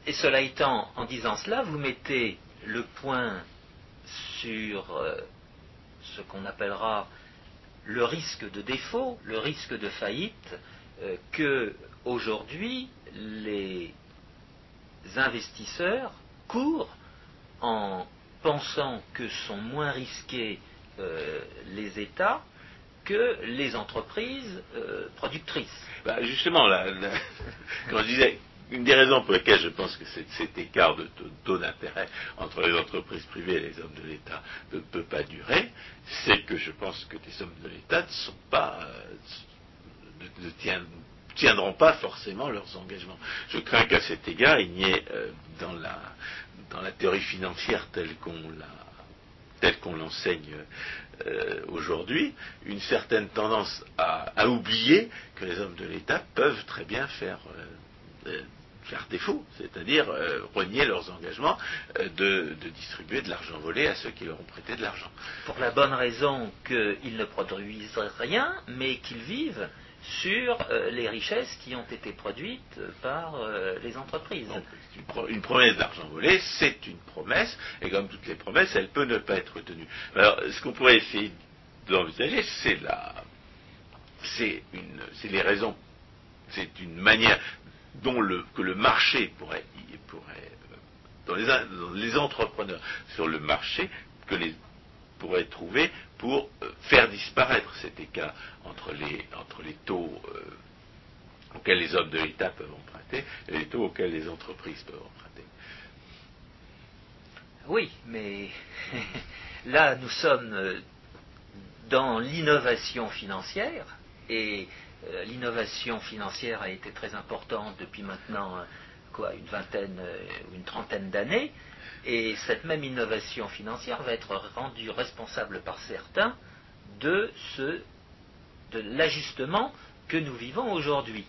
Et cela étant, en disant cela, vous mettez le point sur euh, ce qu'on appellera le risque de défaut, le risque de faillite euh, que aujourd'hui les investisseurs courent en pensant que sont moins risqués euh, les États que les entreprises euh, productrices. Bah, justement, là, quand je disais, une des raisons pour lesquelles je pense que cet écart de taux d'intérêt entre les entreprises privées et les hommes de l'État ne peut pas durer, c'est que je pense que les hommes de l'État ne sont pas, ne, tiendront pas forcément leurs engagements. Je crains qu'à cet égard, il n'y ait euh, dans, la, dans la théorie financière telle qu'on l'enseigne euh, aujourd'hui, une certaine tendance à, oublier que les hommes de l'État peuvent très bien faire, euh, faire défaut, c'est-à-dire renier leurs engagements de, de, distribuer de l'argent volé à ceux qui leur ont prêté de l'argent. Pour la bonne raison qu'ils ne produisent rien, mais qu'ils vivent sur euh, les richesses qui ont été produites par euh, les entreprises. une, promesse d'argent volé, c'est une promesse, et comme toutes les promesses, elle peut ne pas être tenue. Alors, ce qu'on pourrait essayer d'envisager, c'est la, c'est les raisons, c'est une manière dont le, que le marché pourrait, pourrait les, entrepreneurs sur le marché, que les trouver pour euh, faire disparaître cet écart entre les, entre les taux euh, auxquels les hommes de l'État peuvent emprunter et les taux auxquels les entreprises peuvent emprunter. Oui, mais là, nous sommes euh, dans l'innovation financière et l'innovation financière a été très importante depuis maintenant quoi, une vingtaine ou une trentaine d'années. Et cette même innovation financière va être rendue responsable par certains de, ce, de l'ajustement que nous vivons aujourd'hui.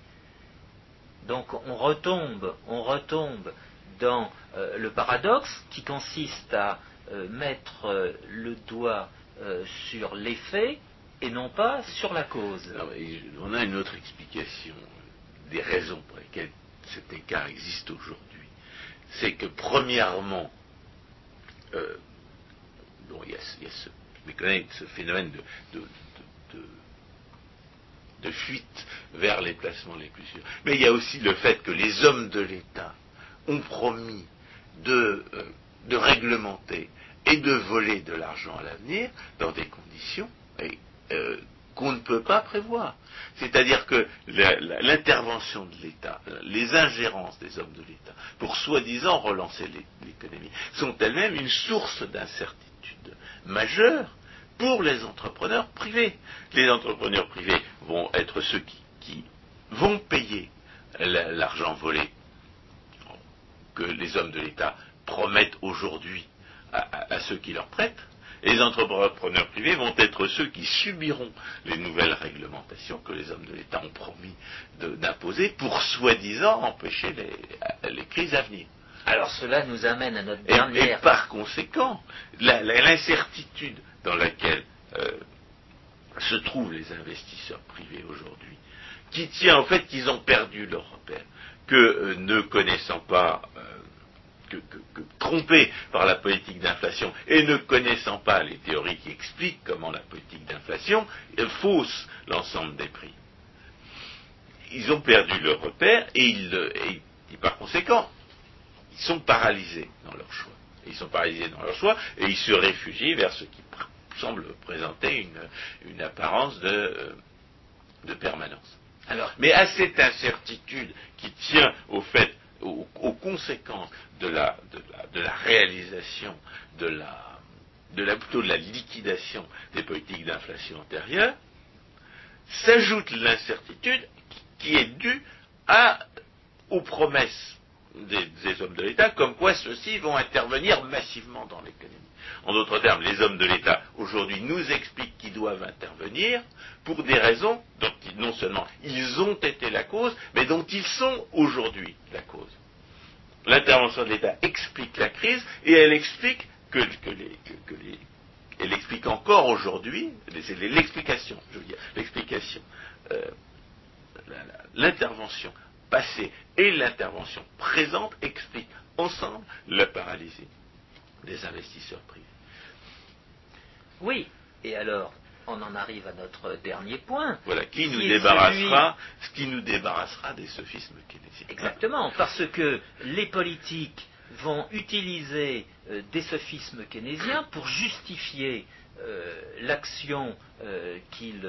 Donc on retombe, on retombe dans euh, le paradoxe qui consiste à euh, mettre euh, le doigt sur l'effet et non pas sur la cause. on a une autre explication des raisons pour lesquelles cet écart existe aujourd'hui. C'est que premièrement, euh, il y a, ce, phénomène de, fuite vers les placements les plus sûrs. Mais il y a aussi le fait que les hommes de l'État ont promis de, euh, réglementer et de voler de l'argent à l'avenir dans des conditions euh, qu'on ne peut pas prévoir. C'est-à-dire que l'intervention de l'État, les ingérences des hommes de l'État, pour soi-disant relancer l'économie, sont elles-mêmes une source d'incertitude majeure pour les entrepreneurs privés. Les entrepreneurs privés vont être ceux qui, vont payer l'argent volé que les hommes de l'État promettent aujourd'hui à ceux qui leur prêtent, les entrepreneurs privés vont être ceux qui subiront les nouvelles réglementations que les hommes de l'État ont promis d'imposer pour soi-disant empêcher les, crises à venir. Alors cela nous amène à notre dernière... Et, par conséquent, l'incertitude dans laquelle euh, se trouvent les investisseurs privés aujourd'hui, qui tient en fait qu'ils ont perdu leur repère, que euh, ne connaissant pas euh, que, trompés par la politique d'inflation et ne connaissant pas les théories qui expliquent comment la politique d'inflation fausse l'ensemble des prix. Ils ont perdu leur repère et, et, par conséquent, ils sont paralysés dans leur choix. Ils sont paralysés dans leur choix et ils se réfugient vers ce qui semble présenter une, apparence de, de permanence. Alors, mais à cette incertitude qui tient au fait aux, conséquences de la, réalisation de la, plutôt de la liquidation des politiques d'inflation antérieures, s'ajoute l'incertitude qui est due aux promesses des hommes de l'État, comme quoi ceux-ci vont intervenir massivement dans l'économie. En d'autres termes, les hommes de l'État aujourd'hui nous expliquent qu'ils doivent intervenir pour des raisons dont non seulement ils ont été la cause, mais dont ils sont aujourd'hui la cause. L'intervention de l'État explique la crise et elle explique que, les, elle explique encore aujourd'hui, c'est l'explication, je veux dire, l'explication, euh, l'intervention passée et l'intervention présente expliquent ensemble la paralysie des investisseurs privés. Oui, et alors, on en arrive à notre dernier point. Voilà, qui nous Qui débarrassera, ce qui nous débarrassera des sophismes keynésiens. Exactement, parce que les politiques vont utiliser euh, des sophismes keynésiens pour justifier euh, l'action euh, qu'ils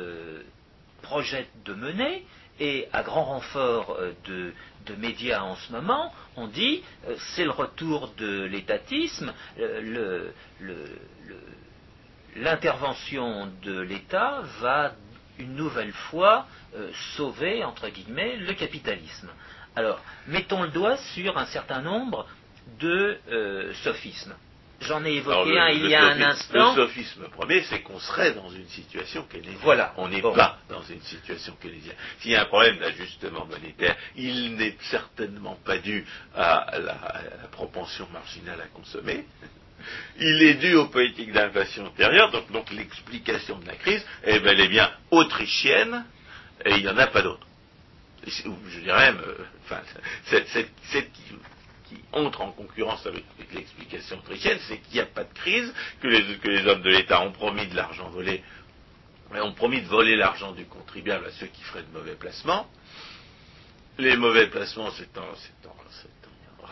projettent de mener, et à grand renfort de, de médias en ce moment, on dit c'est le retour de l'étatisme, le- le- le- l'intervention de l'État va une nouvelle fois euh, sauver, entre guillemets, le capitalisme. Alors, mettons le doigt sur un certain nombre de euh, sophismes. J'en ai Alors, évoqué le- un il le y a un instant. Le sophisme premier, c'est qu'on serait dans une situation keynésienne. Voilà. On n'est Bon. pas dans une situation keynésienne. S'il y a un problème d'ajustement monétaire, il n'est certainement pas dû à la, à la propension marginale à consommer. Il est dû aux politiques d'inflation antérieures, donc, l'explication de la crise est bel et bien autrichienne, et il n'y en a pas d'autre. C'est- Je dirais même, euh, enfin, c'est- c'est- c'est qui, entre en concurrence avec l'explication autrichienne, c'est qu'il n'y a pas de crise, que les, hommes de l'État ont promis de l'argent volé, mais ont promis de voler l'argent du contribuable à ceux qui feraient de mauvais placements. Les mauvais placements s'étant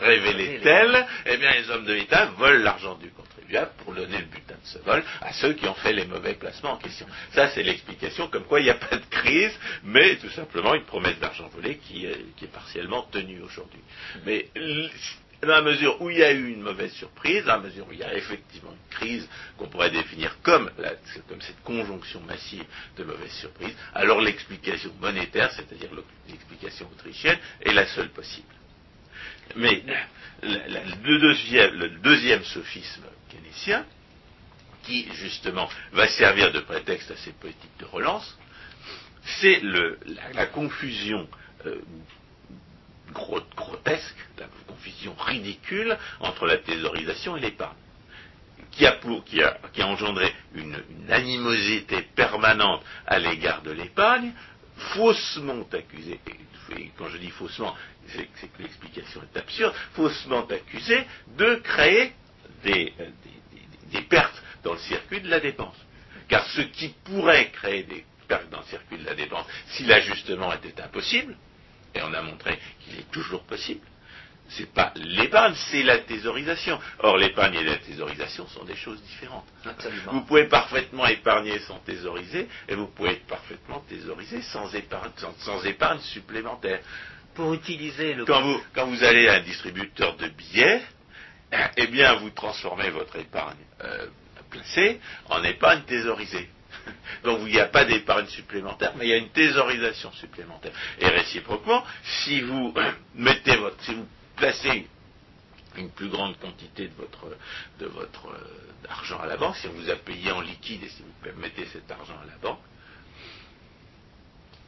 Révélés. tels, eh bien les hommes de l'État volent l'argent du contribuable pour donner le butin de ce vol à ceux qui ont fait les mauvais placements en question. Ça, c'est l'explication comme quoi il n'y a pas de crise, mais tout simplement une promesse d'argent volé qui, est- qui est partiellement tenue aujourd'hui. Mais dans la mesure où il y a eu une mauvaise surprise, dans la mesure où il y a effectivement une crise qu'on pourrait définir comme, cette conjonction massive de mauvaises surprises, alors l'explication monétaire, c'est-à-dire le- l'explication autrichienne, est la seule possible. Mais le, deuxième, sophisme keynésien, qui justement va servir de prétexte à ces politiques de relance, c'est la, confusion euh, gro- grotesque, la confusion ridicule entre la thésaurisation et l'épargne, qui a, engendré une animosité permanente à l'égard de l'épargne, faussement accusée, et, quand je dis faussement, c'est que l'explication est absurde, faussement accusée de créer euh, des- des pertes dans le circuit de la dépense. Car ce qui pourrait créer des pertes dans le circuit de la dépense, si l'ajustement était impossible, et on a montré qu'il est toujours possible, c'est pas l'épargne, c'est la thésaurisation. Or, l'épargne et la thésaurisation sont des choses différentes. Absolument. Vous pouvez parfaitement épargner sans thésauriser, et vous pouvez parfaitement thésauriser sans épargne, sans, sans épargne supplémentaire. Pour utiliser le Quand vous, quand vous allez à un distributeur de billets, eh bien, vous transformez votre épargne euh, placée en épargne thésaurisée. Donc, il n'y a pas d'épargne supplémentaire, mais il y a une thésaurisation supplémentaire. Et réciproquement, si vous mettez votre, si vous placez une plus grande quantité de votre, de votre euh, argent à la banque, si on vous a payé en liquide et si vous mettez cet argent à la banque,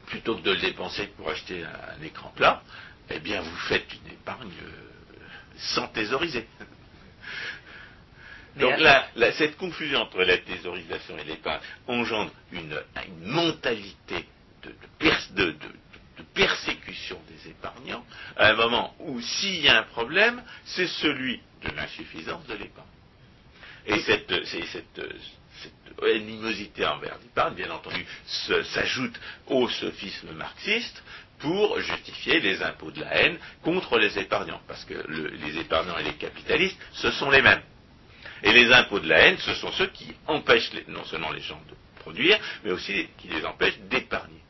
plutôt que de le dépenser pour acheter un, un écran plat, eh bien vous faites une épargne euh, sans thésauriser. Donc là, là, cette confusion entre la thésaurisation et l'épargne engendre une, une mentalité de, de- de- persécution des épargnants à un moment où s'il y a un problème, c'est celui de l'insuffisance de l'épargne. Et cette, animosité envers l'épargne, bien entendu, s'ajoute au sophisme marxiste pour justifier les impôts de la haine contre les épargnants. Parce que le- les épargnants et les capitalistes, ce sont les mêmes. Et les impôts de la haine, ce sont ceux qui empêchent non seulement les gens de produire, mais aussi qui les empêchent d'épargner.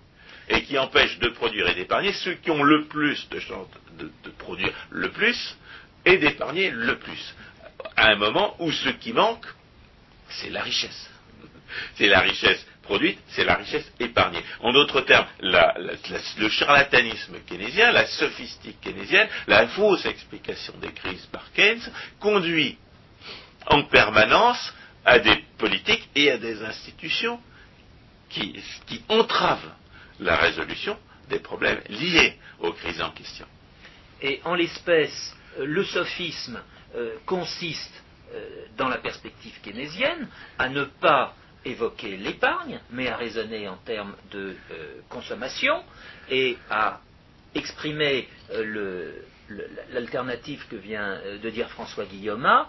Et qui empêchent de produire et d'épargner ceux qui ont le plus de chances de, produire le plus et d'épargner le plus. À un moment où ce qui manque, c'est la richesse. C'est la richesse produite, c'est la richesse épargnée. En d'autres termes, le charlatanisme keynésien, la sophistique keynésienne, la fausse explication des crises par Keynes conduit en permanence à des politiques et à des institutions qui entravent la résolution des problèmes liés aux crises en question. Et en l'espèce, euh, le sophisme euh, consiste, euh, dans la perspective keynésienne, à ne pas évoquer l'épargne, mais à raisonner en termes de consommation et à exprimer l'alternative que vient de dire François Guillaume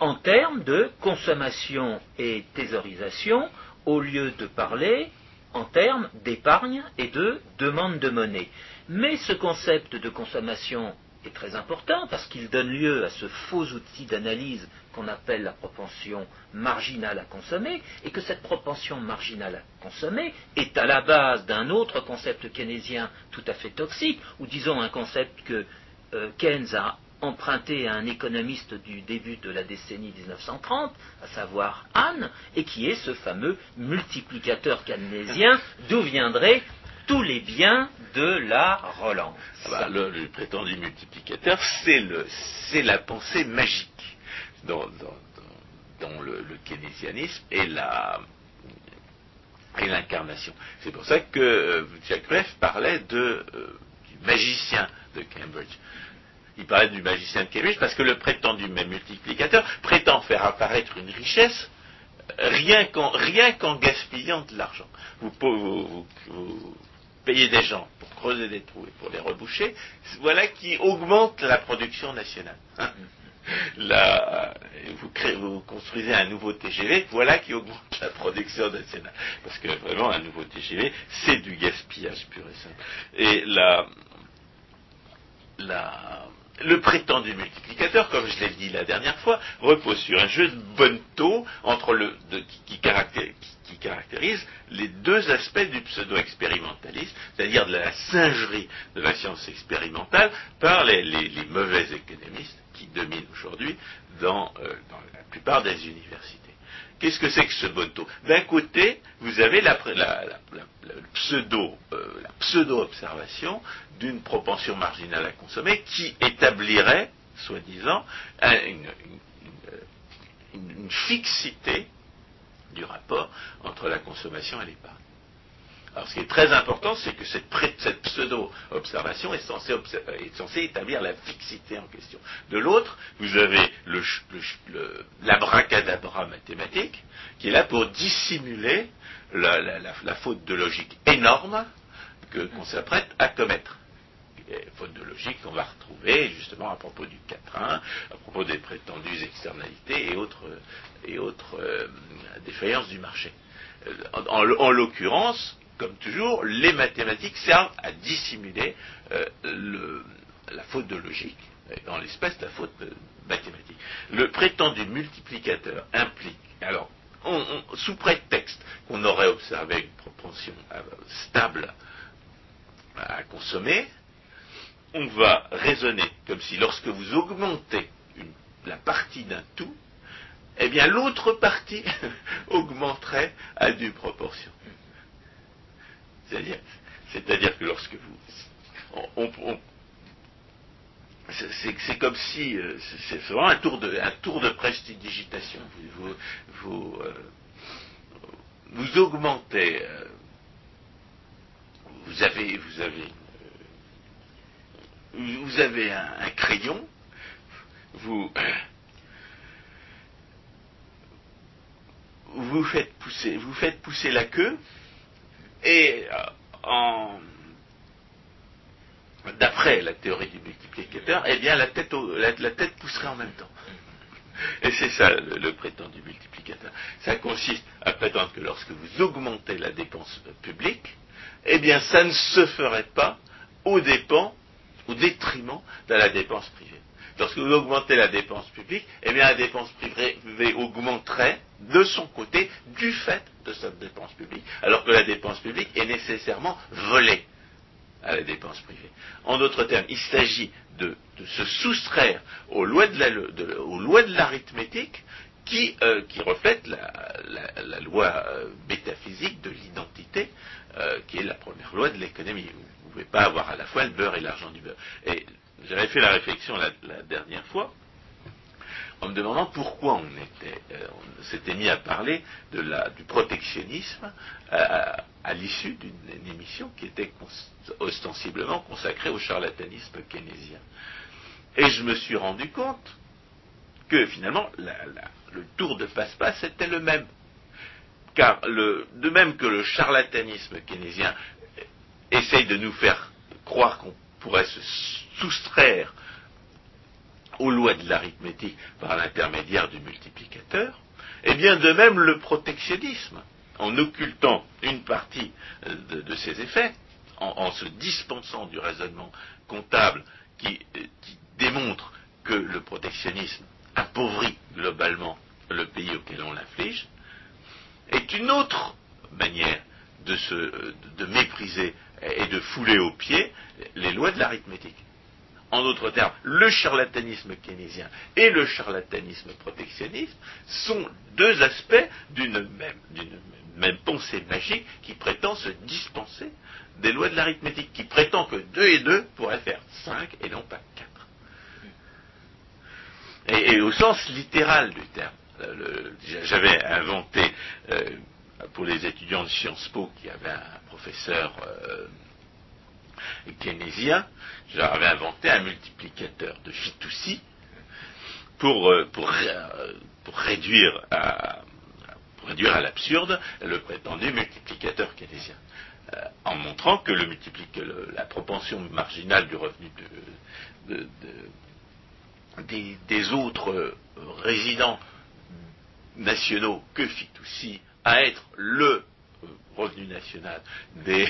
en termes de consommation et thésaurisation au lieu de parler en termes d'épargne et de demande de monnaie. Mais ce concept de consommation est très important parce qu'il donne lieu à ce faux outil d'analyse qu'on appelle la propension marginale à consommer, et que cette propension marginale à consommer est à la base d'un autre concept keynésien tout à fait toxique, ou disons un concept que euh, Keynes a emprunté à un économiste du début de la décennie 1930, à savoir Hahn, et qui est ce fameux multiplicateur keynésien d'où viendraient tous les biens de la relance. Ah bah, le, prétendu multiplicateur, c'est la pensée magique dans, le, keynésianisme et l'incarnation. C'est pour ça que euh, Jack Rueff parlait de, euh, du magicien de Cambridge. Il parlait du magicien de Cambridge parce que le prétendu même multiplicateur prétend faire apparaître une richesse rien qu'en gaspillant de l'argent. Vous, payez des gens pour creuser des trous et pour les reboucher, voilà qui augmente la production nationale. Vous, vous, construisez un nouveau TGV, voilà qui augmente la production nationale. Parce que vraiment, un nouveau TGV, c'est du gaspillage pur et simple. Et la, la, le prétendu multiplicateur, comme je l'ai dit la dernière fois, repose sur un jeu de bon taux entre le, qui, caractérise, les deux aspects du pseudo-expérimentalisme, c'est-à-dire de la singerie de la science expérimentale par les, mauvais économistes qui dominent aujourd'hui dans, euh, dans la plupart des universités. Qu'est-ce que c'est que ce taux D'un côté, vous avez la, pseudo, euh, la pseudo-observation d'une propension marginale à consommer qui établirait, soi-disant, une, fixité du rapport entre la consommation et l'épargne. Alors, ce qui est très important, c'est que cette, pseudo-observation est censée, établir la fixité en question. De l'autre, vous avez l'abracadabra mathématique, qui est là pour dissimuler la, faute de logique énorme qu'on s'apprête à commettre. faute de logique qu'on va retrouver justement à propos du 4.1, à propos des prétendues externalités et autres, et autres euh, défaillances du marché. Euh, en l'occurrence, comme toujours, les mathématiques servent à dissimuler euh, la faute de logique, dans l'espèce la faute mathématique. Le prétendu multiplicateur implique, alors, sous prétexte qu'on aurait observé une proportion euh, stable à consommer, on va raisonner comme si lorsque vous augmentez la partie d'un tout, eh bien l'autre partie augmenterait à due proportion. C'est-à-dire, que lorsque vous. c'est comme si. Euh, c'est vraiment un tour de, prestidigitation. Vous, vous, augmentez. Euh, vous avez. Vous avez vous avez un, crayon, vous faites pousser, vous faites pousser la queue, et euh, d'après la théorie du multiplicateur, eh bien la tête, pousserait en même temps. Et c'est ça le, prétendu multiplicateur. Ça consiste à prétendre que lorsque vous augmentez la dépense publique, eh bien ça ne se ferait pas au dépens, au détriment de la dépense privée. Lorsque vous augmentez la dépense publique, eh bien la dépense privée augmenterait de son côté du fait de cette dépense publique, alors que la dépense publique est nécessairement volée à la dépense privée. En d'autres termes, il s'agit de, se soustraire aux lois de l'arithmétique qui, euh, reflètent la, loi euh, métaphysique de l'identité, euh, qui est la première loi de l'économie. Vous ne pouvez pas avoir à la fois le beurre et l'argent du beurre. J'avais fait la réflexion la, dernière fois en me demandant pourquoi on euh, s'était mis à parler du protectionnisme à, l'issue d'une émission qui était ostensiblement consacrée au charlatanisme keynésien. Et je me suis rendu compte que finalement le tour de passe-passe était le même. Car de même que le charlatanisme keynésien essaye de nous faire croire qu'on pourrait se soustraire aux lois de l'arithmétique par l'intermédiaire du multiplicateur, et eh bien de même le protectionnisme en occultant une partie euh, de, ses effets, en, se dispensant du raisonnement comptable qui, euh, qui démontre que le protectionnisme appauvrit globalement le pays auquel on l'inflige, est une autre manière de, se, de mépriser et de fouler aux pieds les lois de l'arithmétique. En d'autres termes, le charlatanisme keynésien et le charlatanisme protectionniste sont deux aspects d'une même, pensée magique qui prétend se dispenser des lois de l'arithmétique, qui prétend que 2 et 2 pourraient faire 5 et non pas 4. Et, au sens littéral du terme. J'avais inventé, euh, pour les étudiants de Sciences Po qui avaient un professeur euh, keynésien, j'avais inventé un multiplicateur de Fitoussi pour, euh, pour, euh, pour, réduire à, réduire à l'absurde le prétendu multiplicateur keynésien. Euh, en montrant que la propension marginale du revenu de, des, des, autres résidents nationaux que Fitoussi à être le revenu national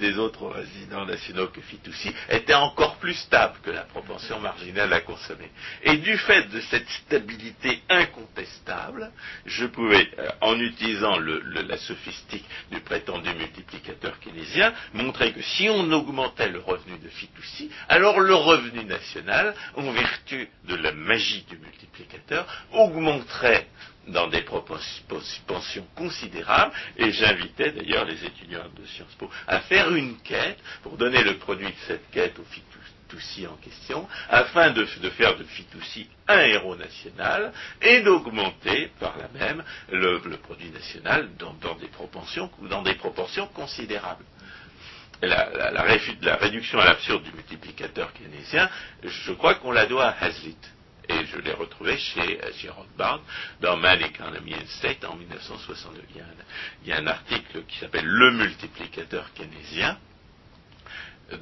des autres résidents nationaux que Fitoussi était encore plus stable que la propension marginale à consommer. Et du fait de cette stabilité incontestable, je pouvais, euh, en utilisant la sophistique du prétendu multiplicateur keynésien, montrer que si on augmentait le revenu de Fitoussi, alors le revenu national, en vertu de la magie du multiplicateur, augmenterait dans des propensions considérables, et j'invitais d'ailleurs les étudiants de Sciences Po à faire une quête pour donner le produit de cette quête au Fitoussi en question, afin de, faire de Fitoussi un héros national et d'augmenter par là même le, produit national dans, des proportions, dans des proportions considérables. La, la réduction à l'absurde du multiplicateur keynésien, je crois qu'on la doit à Hazlitt et je l'ai retrouvé chez, euh, Rothbard dans Man Economy and State en 1962. Il y a un, article qui s'appelle Le multiplicateur keynésien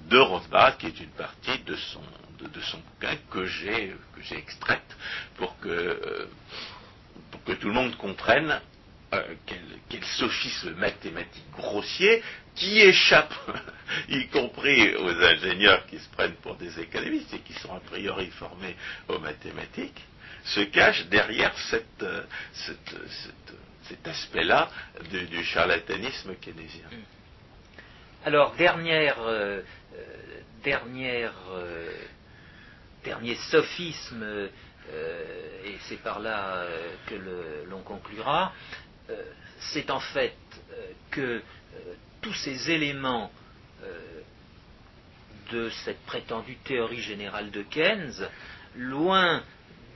de Rothbard, qui est une partie de son, de, son bouquin que j'ai, que j'ai extraite pour que, euh, pour que tout le monde comprenne euh, quel, sophisme mathématique grossier qui échappe, y compris aux ingénieurs qui se prennent pour des économistes et qui sont a priori formés aux mathématiques, se cache derrière cette, euh, cet aspect-là du, charlatanisme keynésien. Alors, euh, dernier sophisme, et c'est par là que l'on conclura, euh, c'est en fait euh, que euh, tous ces éléments de cette prétendue théorie générale de Keynes, loin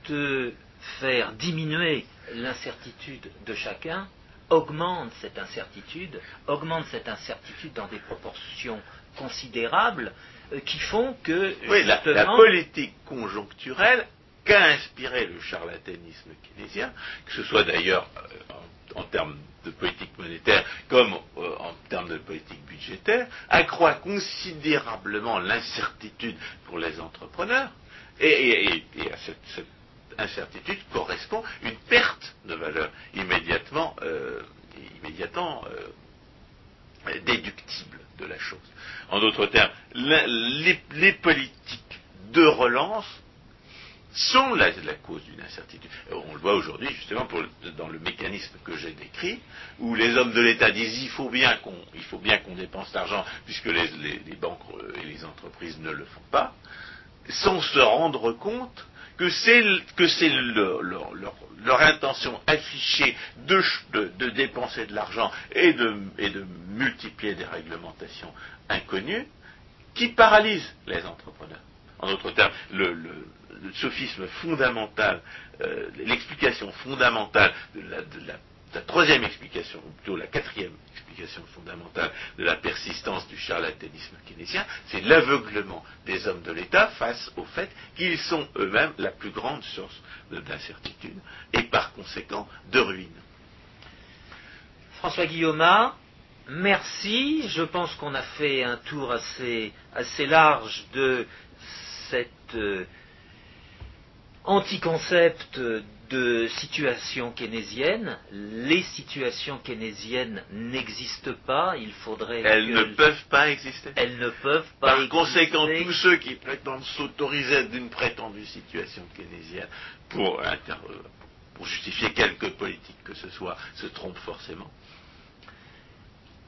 de faire diminuer l'incertitude de chacun, augmentent cette incertitude, augmentent cette incertitude dans des proportions considérables qui font que oui, la, politique conjoncturelle qu'a inspiré le charlatanisme keynésien, que ce soit d'ailleurs en termes de politique monétaire comme euh, en termes de politique budgétaire, accroît considérablement l'incertitude pour les entrepreneurs. Et, à cette, incertitude correspond une perte de valeur immédiatement, euh, immédiatement euh, déductible de la chose. En d'autres termes, les politiques de relance sont la, cause d'une incertitude. On le voit aujourd'hui justement dans le mécanisme que j'ai décrit, où les hommes de l'État disent il faut bien qu'on dépense l'argent puisque les, banques euh, et les entreprises ne le font pas, sans se rendre compte que c'est c'est leur, intention affichée de, de, dépenser de l'argent et de, et de multiplier des réglementations inconnues qui paralysent les entrepreneurs. En d'autres termes, le sophisme fondamental, euh, l'explication fondamentale de la, troisième explication, ou plutôt la quatrième explication fondamentale de la persistance du charlatanisme keynésien, c'est l'aveuglement des hommes de l'État face au fait qu'ils sont eux-mêmes la plus grande source d'incertitude et par conséquent de ruine. François Guillaume, merci. Je pense qu'on a fait un tour assez, assez large de cette. Euh, anti-concept de situation keynésienne. Les situations keynésiennes n'existent pas. Il faudrait. Elles que- ne peuvent pas exister. Elles ne peuvent pas. Par conséquent, tous ceux qui prétendent s'autoriser d'une prétendue situation keynésienne pour, inter- pour justifier quelque politique que ce soit se trompent forcément.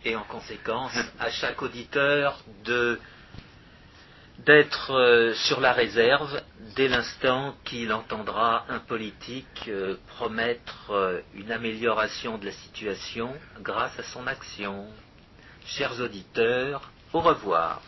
et en conséquence à chaque auditeur de d'être euh, sur la réserve dès l'instant qu'il entendra un politique euh, promettre euh, une amélioration de la situation grâce à son action. Chers auditeurs, au revoir.